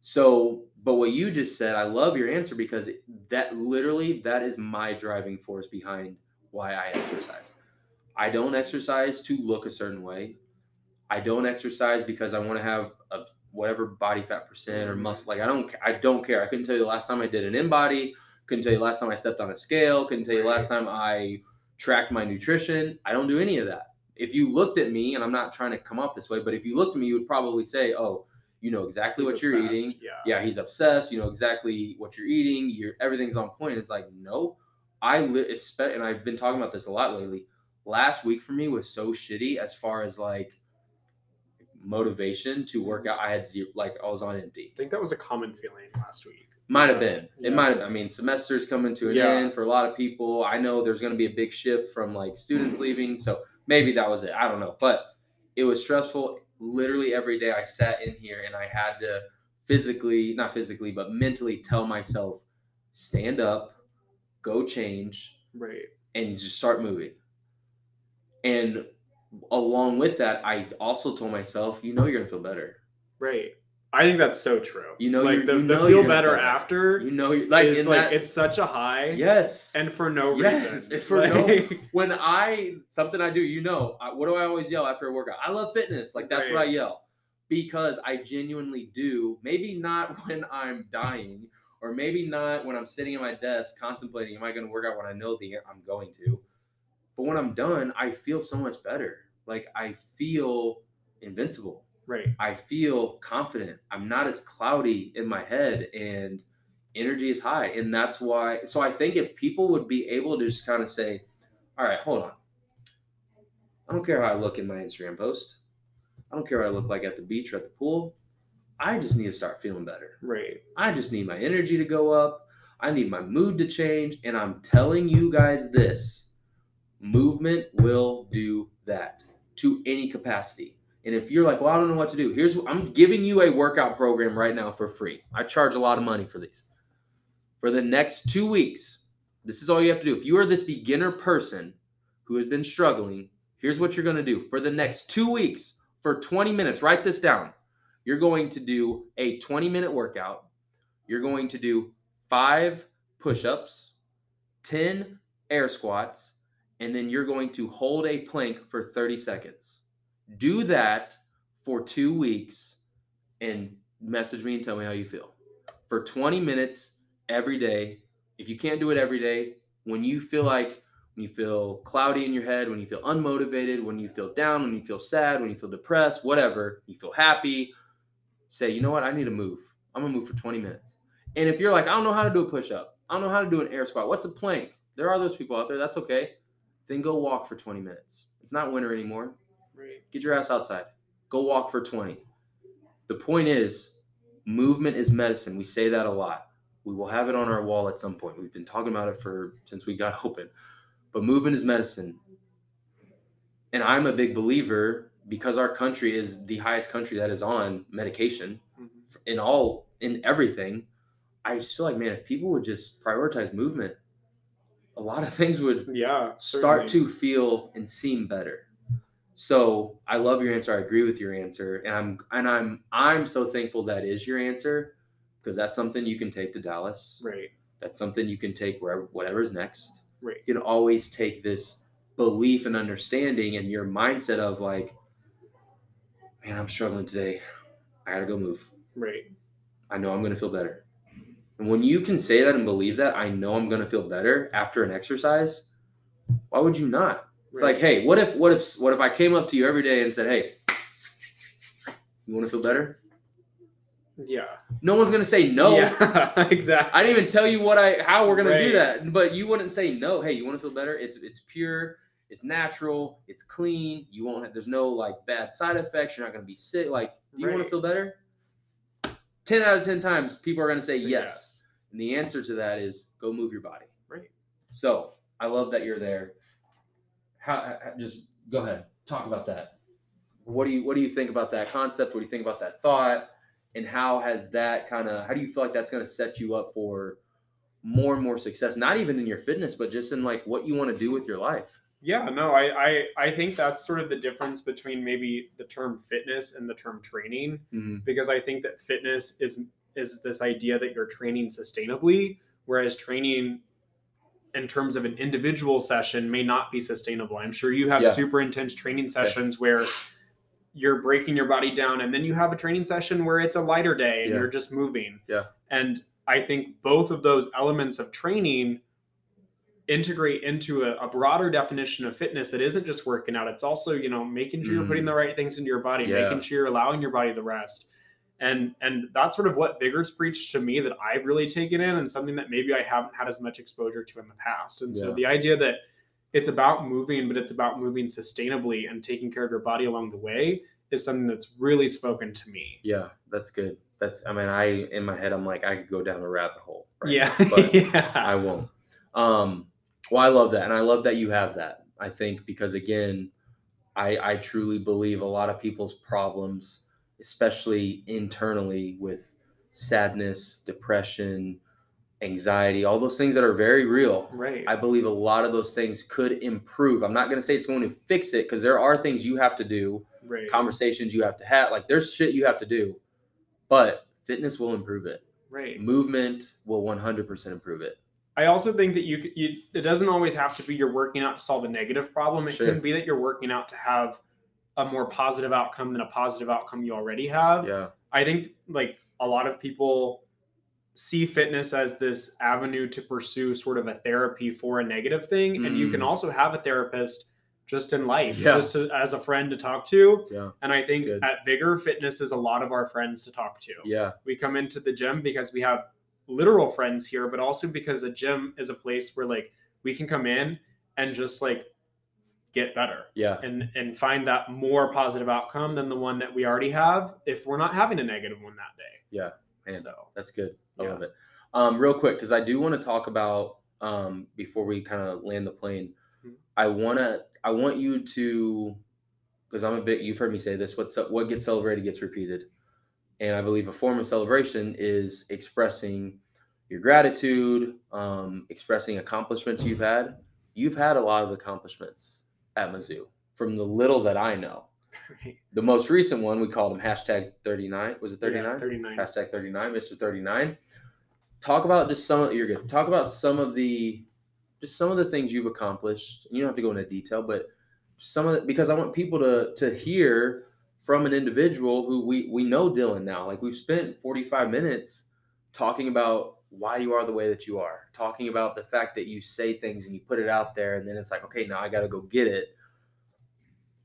So but what you just said i love your answer because that literally that is my driving force behind why i exercise. I don't exercise to look a certain way. I don't exercise because i want to have a whatever body fat percent or mm-hmm. muscle like i don't i don't care. I couldn't tell you the last time i did an InBody couldn't tell you last time i stepped on a scale couldn't tell you last time i tracked my nutrition i don't do any of that if you looked at me and i'm not trying to come off this way but if you looked at me you would probably say oh you know exactly He's what you're eating yeah yeah, he's obsessed. You know exactly what you're eating. You're everything's on point. It's like no, I li- and I've been talking about this a lot lately. Last week for me was so shitty as far as like motivation to work mm-hmm. out. I had zero, like I was on empty. i think that was a common feeling last week Might have been. Yeah. It might have. I mean, semesters coming to an Yeah. end for a lot of people. I know there's going to be a big shift from like students mm-hmm. leaving, so maybe that was it. I don't know, but it was stressful. Literally every day I sat in here and I had to physically, not physically, but mentally tell myself, stand up, go change, right and just start moving. And along with that, I also told myself, you know, you're gonna feel better. Right. I think that's so true. You know like the, you know you're feel better feel after You know, like is like that. it's such a high yes. and for no Yes, reason. for no- when I something I do, you know, I, what do I always yell after a workout? I love fitness. Like that's what I yell because I genuinely do. Maybe not when I'm dying, or maybe not when I'm sitting at my desk contemplating, am I going to work out when I know the I'm going to? But when I'm done, I feel so much better. Like I feel invincible. Right. I feel confident. I'm not as cloudy in my head and energy is high. And that's why so I think if people would be able to just kind of say, All right, hold on. I don't care how I look in my Instagram post. I don't care what I look like at the beach or at the pool. I just need to start feeling better. Right. I just need my energy to go up. I need my mood to change. And I'm telling you guys this movement will do that to any capacity. And if you're like, well, I don't know what to do, here's I'm giving you a workout program right now for free. I charge a lot of money for these. For the next two weeks, this is all you have to do. If you are this beginner person who has been struggling, here's what you're going to do. For the next two weeks, for 20 minutes, write this down. You're going to do a 20 minute workout. You're going to do five push ups, 10 air squats, and then you're going to hold a plank for 30 seconds. Do that for two weeks and message me and tell me how you feel. For 20 minutes every day. If you can't do it every day, when you feel like, when you feel cloudy in your head, when you feel unmotivated, when you feel down, when you feel sad, when you feel depressed, whatever, you feel happy, say, you know what, I need to move. I'm gonna move for 20 minutes. And if you're like, I don't know how to do a push up, I don't know how to do an air squat, what's a plank? There are those people out there, that's okay. Then go walk for 20 minutes. It's not winter anymore. Right. Get your ass outside. Go walk for 20. The point is, movement is medicine. We say that a lot. We will have it on our wall at some point. We've been talking about it for since we got open. But movement is medicine. And I'm a big believer because our country is the highest country that is on medication Mhm. in all in everything. I just feel like man, if people would just prioritize movement, a lot of things would Yeah. start certainly. to feel and seem better. So I love your answer. I agree with your answer, and I'm and I'm I'm so thankful that is your answer because that's something you can take to Dallas. Right. That's something you can take wherever whatever's next. Right. You can always take this belief and understanding and your mindset of like, man, I'm struggling today. I gotta go move. Right. I know I'm gonna feel better. And when you can say that and believe that, I know I'm gonna feel better after an exercise. Why would you not? It's right. like, hey, what if, what if, what if I came up to you every day and said, hey, you want to feel better? Yeah. No one's gonna say no. Yeah. exactly. I didn't even tell you what I, how we're gonna do that, but you wouldn't say no. Hey, you want to feel better? It's, it's pure, it's natural, it's clean. You won't have, there's no like bad side effects. You're not gonna be sick. Like, do you want to feel better? Ten out of ten times, people are gonna say Say yes. And the answer to that is go move your body. Right. So I love that you're there. How, how- just go ahead, talk about that. What do you what do you think about that concept? What do you think about that thought? And how has that kind of how do you feel like that's going to set you up for more and more success? Not even in your fitness, but just in like what you want to do with your life. Yeah, no, I, I I think that's sort of the difference between maybe the term fitness and the term training Mm-hmm. because I think that fitness is is this idea that you're training sustainably, whereas training in terms of an individual session may not be sustainable. I'm sure you have Yeah. super intense training sessions where you're breaking your body down and then you have a training session where it's a lighter day and Yeah. you're just moving. Yeah. And I think both of those elements of training integrate into a, a broader definition of fitness that isn't just working out. It's also, you know, making sure you're putting the right things into your body, Mm. Yeah. making sure you're allowing your body the rest. And and that's sort of what Vigor's preached to me that I've really taken in and something that maybe I haven't had as much exposure to in the past. And so the idea that it's about moving, but it's about moving sustainably and taking care of your body along the way is something that's really spoken to me. Yeah, that's good. That's I mean, I in my head I'm like I could go down a rabbit hole. right yeah. now, but yeah. I won't. Um, well, I love that, and I love that you have that. I think because again, I I truly believe a lot of people's problems, especially internally with sadness, depression, anxiety, all those things that are very real. right. I believe a lot of those things could improve. I'm not going to say it's going to fix it because there are things you have to do, right. conversations you have to have. Like there's shit you have to do, but fitness will improve it. right. Movement will 100% improve it. I also think that you, you it doesn't always have to be you're working out to solve a negative problem. It Sure. can be that you're working out to have a more positive outcome than a positive outcome you already have. Yeah. I think like a lot of people see fitness as this avenue to pursue sort of a therapy for a negative thing and you can Mm. also have a therapist just in life Yeah. just to, as a friend to talk to Yeah. and i think at vigor fitness is a lot of our friends to talk to Yeah. we come into the gym because we have literal friends here, but also because a gym is a place where like we can come in and just like get better Yeah. and and find that more positive outcome than the one that we already have if we're not having a negative one that day. Yeah. Man. So That's good. I Yeah. love it. Um, real quick, because I do want to talk about um, before we kind of land the plane. Mhm. I want to. I want you to, because I'm a bit. You've heard me say this. What's up what gets celebrated gets repeated, and I believe a form of celebration is expressing your gratitude, um, expressing accomplishments you've had. You've had a lot of accomplishments at Mizzou, from the little that I know. right. The most recent one we called him hashtag 39. Was it 39? Yeah, 39. hashtag 39 mr 39 talk about just some of you're good talk about some of the just some of the things you've accomplished you don't have to go into detail but some of the, because i want people to to hear from an individual who we we know dylan now like we've spent 45 minutes talking about why you are the way that you are talking about the fact that you say things and you put it out there and then it's like okay now i gotta go get it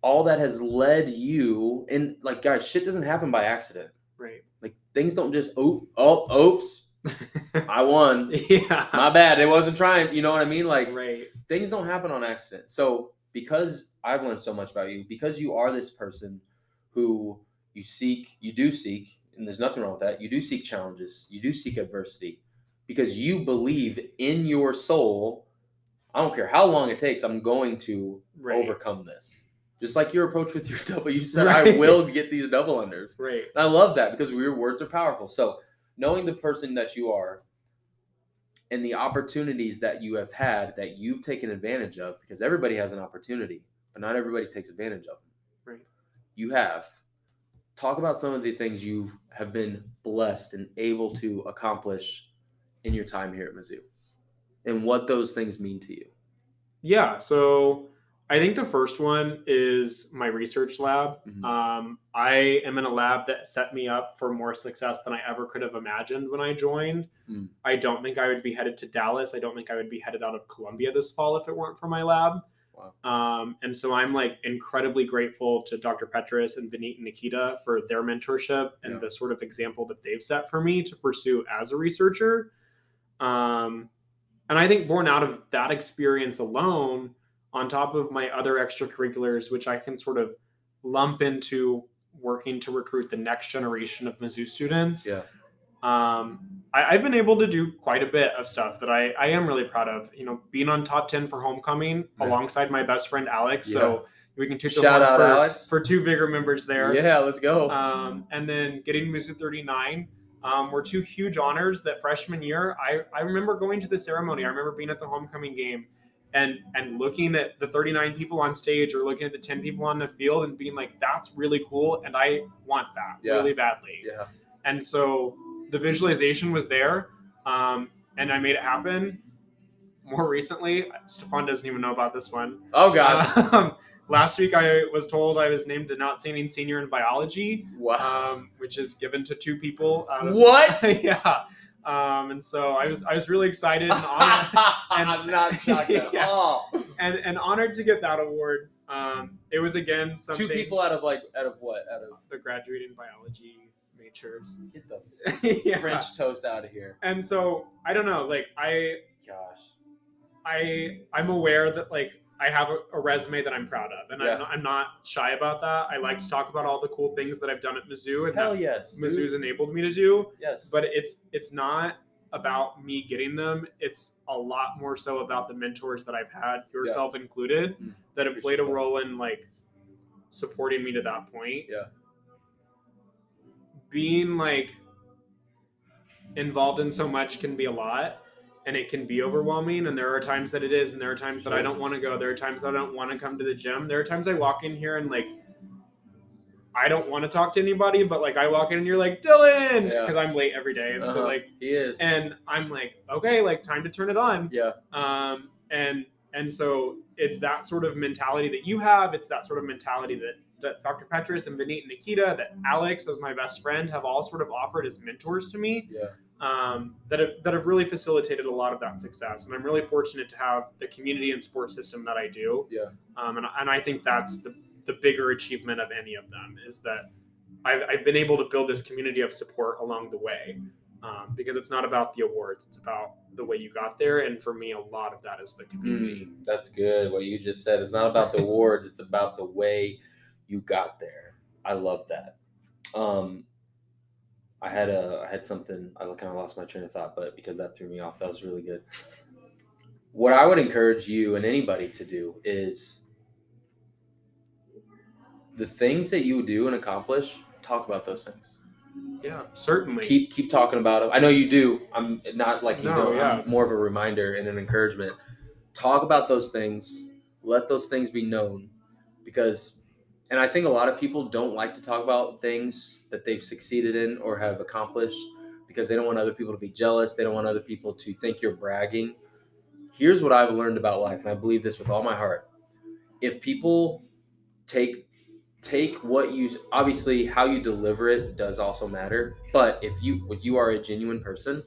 all that has led you and like guys shit doesn't happen by accident Right. like things don't just oh oh oops I won. yeah. My bad. It wasn't trying. You know what I mean? Like right. things don't happen on accident. So because I've learned so much about you, because you are this person who you seek, you do seek, and there's nothing wrong with that. You do seek challenges. You do seek adversity because you believe in your soul. I don't care how long it takes. I'm going to Right. overcome this. Just like your approach with your double. You said Right. I will get these double unders. Right. And I love that because your words are powerful. So, knowing the person that you are and the opportunities that you have had that you've taken advantage of, because everybody has an opportunity, but not everybody takes advantage of them. Right. You have. Talk about some of the things you have been blessed and able to accomplish in your time here at Mizzou and what those things mean to you. Yeah. So I think the first one is my research lab. Mhm. Um, I am in a lab that set me up for more success than I ever could have imagined when I joined. Mm. I don't think I would be headed to Dallas. I don't think I would be headed out of Columbia this fall if it weren't for my lab. Wow. Um, and so I'm like incredibly grateful to Dr. Petrus and Vinit and Nikita for their mentorship and Yeah. the sort of example that they've set for me to pursue as a researcher. Um, and I think born out of that experience alone, on top of my other extracurriculars, which I can sort of lump into working to recruit the next generation of Mizzou students. Yeah. Um, I, I've been able to do quite a bit of stuff that I, I am really proud of. You know, being on top 10 for homecoming Yeah. alongside my best friend Alex. So we can toot Shout out, for, Alex. for two Vigor members there. Yeah, let's go. Um, and then getting Mizzou 39 um, were two huge honors that freshman year. I, I remember going to the ceremony. I remember being at the homecoming game and and looking at the 39 people on stage or looking at the 10 people on the field and being like, that's really cool. And I want that Yeah. really badly. yeah. And so the visualization was there, um, and I made it happen. More recently, Stefan doesn't even know about this one. Oh, God. Um, last week, I was told I was named a not outstanding senior in biology, wow. um, which is given to two people. Out of, What? yeah. Um, and so I was I was really excited and honored, I'm not shocked at all. and, and honored to get that award. Um, it was again something Two people out of like out of what? Out of the graduating biology majors. get the yeah. French toast out of here. And so I don't know, like I Gosh. I I'm aware that like I have a, a resume that I'm proud of, and Yeah. I'm, not, I'm not shy about that. I like to talk about all the cool things that I've done at Mizzou and Hell that yes. dude. Mizzou's enabled me to do. Yes. But it's it's not about me getting them. It's a lot more so about the mentors that I've had, yourself included, Mm. that have played a role in like supporting me to that point. Yeah. Being like involved in so much can be a lot and it can be overwhelming and there are times that it is and there are times that I don't want to go. There are times that I don't want to come to the gym. There are times I walk in here and like I don't want to talk to anybody, but like I walk in and you're like, Dylan, Yeah. because I'm late every day. And so Uh-huh. like he is. and I'm like, okay, like time to turn it on. yeah. Um, and and so it's that sort of mentality that you have. It's that sort of mentality that, that Dr. Petrus and Vinit and Nikita, that Alex as my best friend, have all sort of offered as mentors to me. Yeah. Um, that have, that have really facilitated a lot of that success. And I'm really fortunate to have the community and support system that I do. Yeah. Um, and, and I think that's the, the bigger achievement of any of them is that I've, I've been able to build this community of support along the way. um, because it's not about the awards; it's about the way you got there. And for me, a lot of that is the community. Mm, that's good. What you just said. It's not about the awards. It's about the way you got there. I love that. Um, I had a I had something. I kind of lost my train of thought, but because that threw me off, that was really good. What I would encourage you and anybody to do is the things that you do and accomplish. Talk about those things. Yeah, certainly. Keep keep talking about them. I know you do. I'm not like you No, don't. yeah. I'm more of a reminder and an encouragement. Talk about those things. Let those things be known, because, and I think a lot of people don't like to talk about things that they've succeeded in or have accomplished because they don't want other people to be jealous. They don't want other people to think you're bragging. Here's what I've learned about life, and I believe this with all my heart. If people take take what you obviously how you deliver it does also matter but if you if you are a genuine person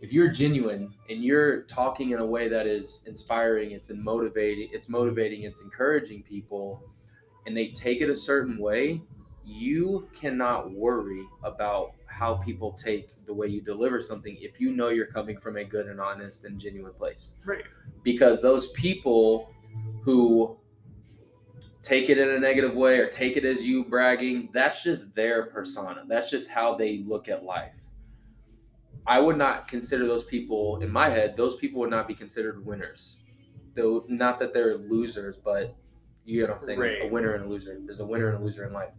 if you're genuine and you're talking in a way that is inspiring it's motivating it's motivating it's encouraging people and they take it a certain way you cannot worry about how people take the way you deliver something if you know you're coming from a good and honest and genuine place. Right. because those people who take it in a negative way or take it as you bragging that's just their persona. That's just how they look at life. I would not consider those people in my head those people would not be considered winners. Though not that they're losers but you get what i'm saying a winner and a loser there's a winner and a loser in life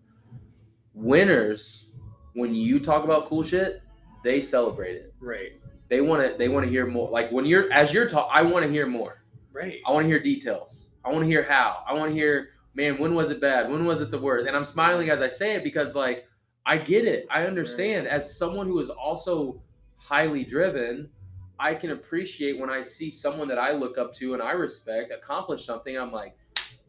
winners when you talk about cool shit they celebrate it Right. they want to they want to hear more like when you're as you're talking i want to hear more Right. I want to hear details. I want to hear how. I want to hear, man, when was it bad? When was it the worst? And I'm smiling as I say it because, like, I get it. I understand. As someone who is also highly driven, I can appreciate when I see someone that I look up to and I respect accomplish something. I'm like,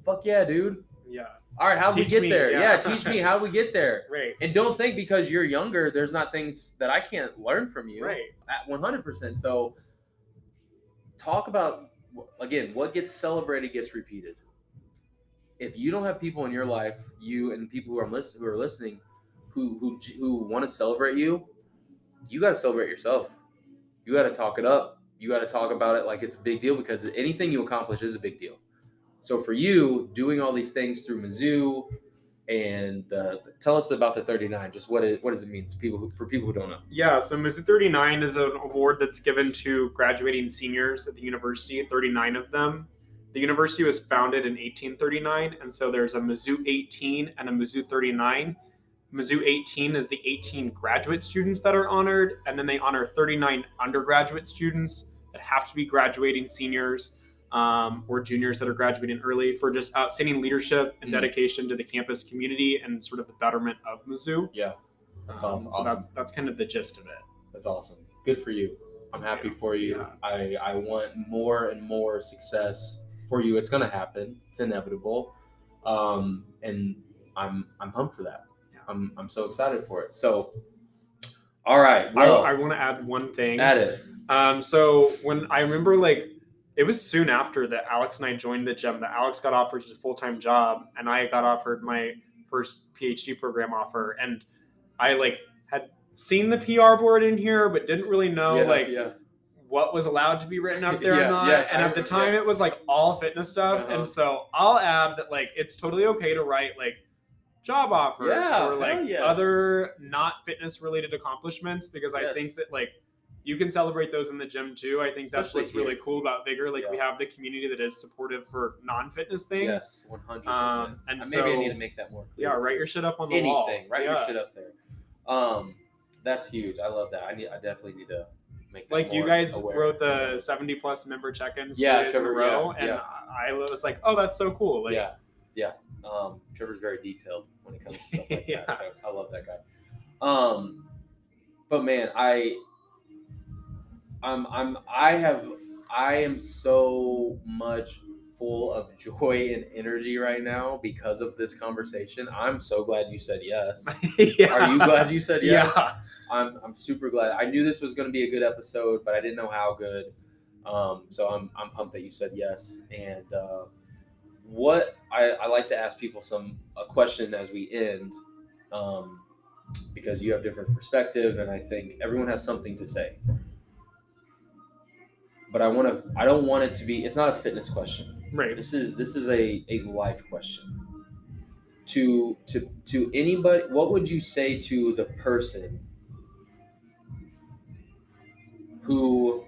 fuck yeah, dude. Yeah. All right, how do we get me, there? yeah. Yeah. teach me how we get there. Right. And don't think because you're younger, there's not things that I can't learn from you Right. at 100%. So talk about again, what gets celebrated gets repeated. If you don't have people in your life, you and people who are listen, who are listening, who who who want to celebrate you, you got to celebrate yourself. You got to talk it up. You got to talk about it like it's a big deal because anything you accomplish is a big deal. So for you, doing all these things through Mizzou, and uh, tell us about the 39. Just what it, what does it mean to people who, for people who don't know? Yeah, so Mizzou 39 is an award that's given to graduating seniors at the university, 39 of them. The university was founded in 1839, and so there's a Mizzou 18 and a Mizzou 39. Mizzou 18 is the 18 graduate students that are honored, and then they honor 39 undergraduate students that have to be graduating seniors um, or juniors that are graduating early for just outstanding leadership and Mm. dedication to the campus community and sort of the betterment of Mizzou. Yeah, that's Um, awesome. So that's that's kind of the gist of it. That's awesome. Good for you. I'm happy for you. Yeah. I, I want more and more success for you. It's gonna happen. It's inevitable. Um, and I'm I'm pumped for that. Yeah. I'm I'm so excited for it. So all right, well I, I want to add one thing. at it. Um, so when I remember, like, it was soon after that Alex and I joined the gym that Alex got offered his full time job, and I got offered my first PhD program offer, and I like had seen the PR board in here, but didn't really know yeah, like yeah. what was allowed to be written up there Yeah, or not. yes, and I at the time, it was like all fitness stuff, Uh-huh. and so I'll add that like it's totally okay to write like job offers or like yes. other not fitness related accomplishments because I think that like you can celebrate those in the gym too. I think that's Especially what's really cool about Vigor. Like we have the community that is supportive for non-fitness things. Yes, one hundred percent. Um, and Maybe I need to make that more clear. Yeah, too. write your shit up on the anything. wall. Write your shit up there. Um, that's huge. I love that. I need. I definitely need to make. That Like you guys aware. wrote the 70 plus member check-ins Yeah, days in a row, yeah, and yeah. I was like, oh, that's so cool. Like, yeah, yeah. Um, Trevor's very detailed when it comes to stuff like Yeah. that. So I love that guy. Um, but man, I, I'm, I'm, I have, I am so much full of joy and energy right now because of this conversation. I'm so glad you said yes. yeah. Are you glad you said yes? Yeah. I'm I'm super glad. I knew this was going to be a good episode, but I didn't know how good. Um, so I'm I'm pumped that you said yes. And uh, what I, I like to ask people some a question as we end. Um, because you have different perspective, and I think everyone has something to say. But I want to. I don't want it to be. It's not a fitness question. Right. This is this is a, a life question. To to to anybody, what would you say to the person who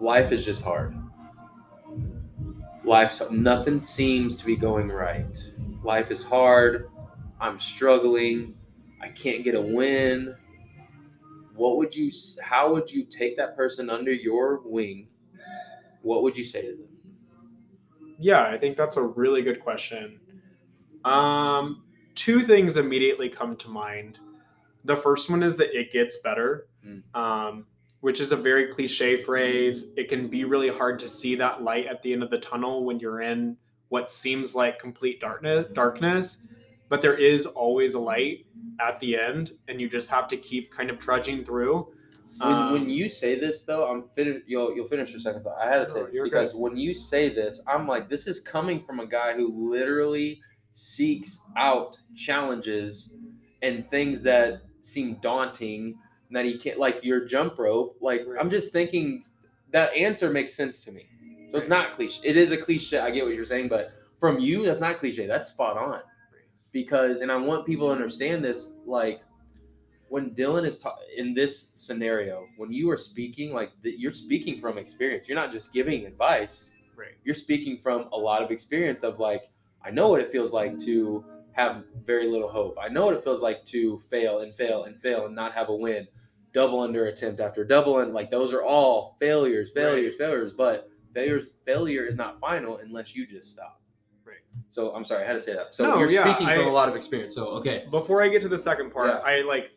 life is just hard. Life's nothing seems to be going right. Life is hard. I'm struggling. I can't get a win. What would you how would you take that person under your wing? What would you say to them? Yeah, I think that's a really good question. Um, two things immediately come to mind. The first one is that it gets better. Mm. Um, which is a very cliche phrase. It can be really hard to see that light at the end of the tunnel when you're in what seems like complete darkness, darkness, but there is always a light at the end, and you just have to keep kind of trudging through. When, Um, when you say this though, I'm fin- you'll you'll finish your second thought. I had to say No, this because when you say this, I'm like, this is coming from a guy who literally seeks out challenges and things that seem daunting and that he can't like your jump rope. Like Right. I'm just thinking that answer makes sense to me. So it's not cliche. It is a cliche. I get what you're saying, but from you, that's not cliche. That's spot on. Because, and I want people to mm-hmm. understand this, like when Dylan is ta- in this scenario, when you are speaking, like th- you're speaking from experience. You're not just giving advice. Right. You're speaking from a lot of experience of like, I know what it feels like to have very little hope. I know what it feels like to fail and fail and fail and not have a win. Double under attempt after double and like those are all failures, failures, failures. But failures, failure is not final unless you just stop. So I'm sorry, I had to say that. So No, you're yeah, speaking from a lot of experience. So okay, Before I get to the second part, Yeah. I like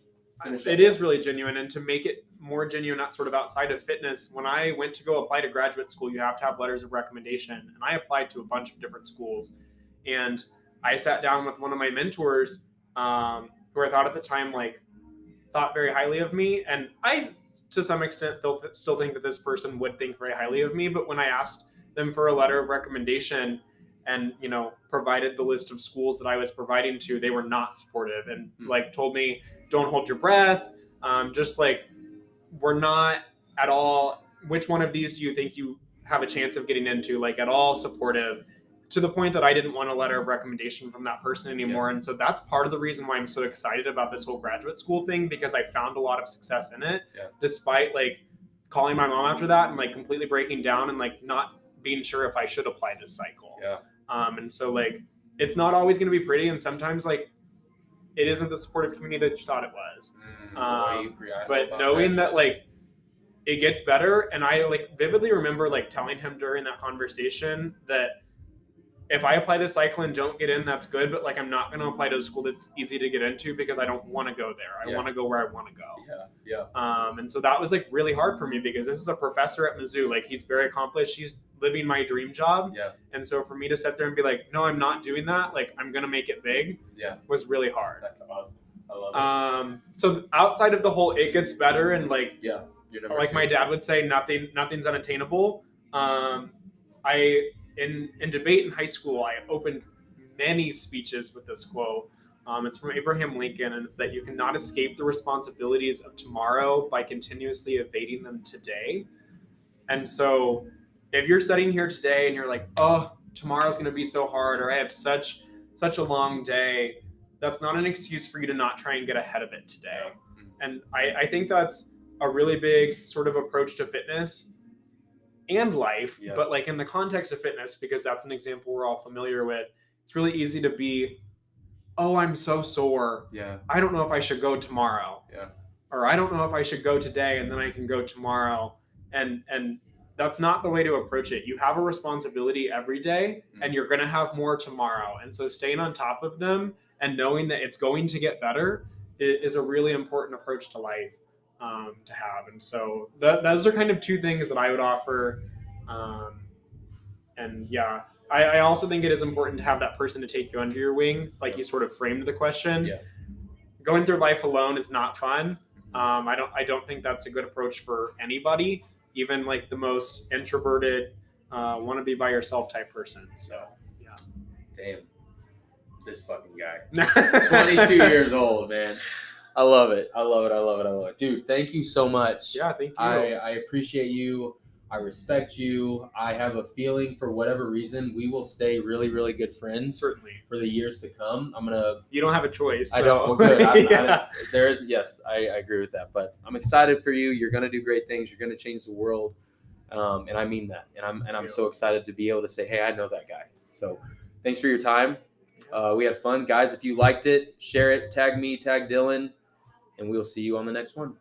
Finish it up. is really genuine and to make it more genuine not sort of outside of fitness when i went to go apply to graduate school you have to have letters of recommendation and i applied to a bunch of different schools and i sat down with one of my mentors um, who i thought at the time like thought very highly of me and i to some extent still still think that this person would think very highly of me but when i asked them for a letter of recommendation and you know provided the list of schools that i was providing to they were not supportive and Hmm. like told me don't hold your breath um, just like we're not at all which one of these do you think you have a chance of getting into like at all supportive to the point that i didn't want a letter of recommendation from that person anymore and so that's part of the reason why i'm so excited about this whole graduate school thing because i found a lot of success in it Yeah. despite like calling my mom after that and like completely breaking down and like not being sure if i should apply this cycle Yeah. Um, and so like it's not always going to be pretty and sometimes like it isn't the supportive community that you thought it was. Mm, Um, boy, you pre- I know but knowing that that like it gets better and i like vividly remember like telling him during that conversation that if i apply this cycle and don't get in that's good but like i'm not going to apply to a school that's easy to get into because i don't want to go there i Yeah. want to go where i want to go Yeah, yeah. um, and so that was like really hard for me because this is a professor at mizzou like he's very accomplished he's living my dream job Yeah. and so for me to sit there and be like no i'm not doing that like i'm going to make it big Yeah. was really hard That's awesome. I love it. um, so outside of the whole it gets better and like You're like two. my dad would say nothing nothing's unattainable um, i in in debate in high school i opened many speeches with this quote. Um, it's from abraham lincoln and it's that you cannot escape the responsibilities of tomorrow by continuously evading them today. And so if you're sitting here today and you're like oh tomorrow's going to be so hard or i have such such a long day that's not an excuse for you to not try and get ahead of it today. And I, I think that's a really big sort of approach to fitness and life Yeah. but like in the context of fitness because that's an example we're all familiar with it's really easy to be oh i'm so sore Yeah. i don't know if i should go tomorrow Yeah. or i don't know if i should go today and then i can go tomorrow and and that's not the way to approach it you have a responsibility every day Mm. and you're going to have more tomorrow and so staying on top of them and knowing that it's going to get better is a really important approach to life um, to have and so th- those are kind of two things that i would offer um, and yeah I, I also think it is important to have that person to take you under your wing like you sort of framed the question Yeah. going through life alone is not fun um, i don't i don't think that's a good approach for anybody even like the most introverted uh, want to be by yourself type person so yeah. Damn. this fucking guy. 22 years old, man. I love it. I love it. I love it. I love it. Dude, thank you so much. Yeah, thank you. I, I appreciate you. I respect you. I have a feeling for whatever reason we will stay really, really good friends Certainly. for the years to come. I'm gonna. You don't have a choice. I so- don't. Well, good. Yeah. I, there is yes, I, I agree with that. But I'm excited for you. You're gonna do great things. You're gonna change the world, um, and I mean that. And I'm and I'm so excited to be able to say, hey, I know that guy. So, thanks for your time. Uh, we had fun, guys. If you liked it, share it. Tag me. Tag Dylan, and we'll see you on the next one.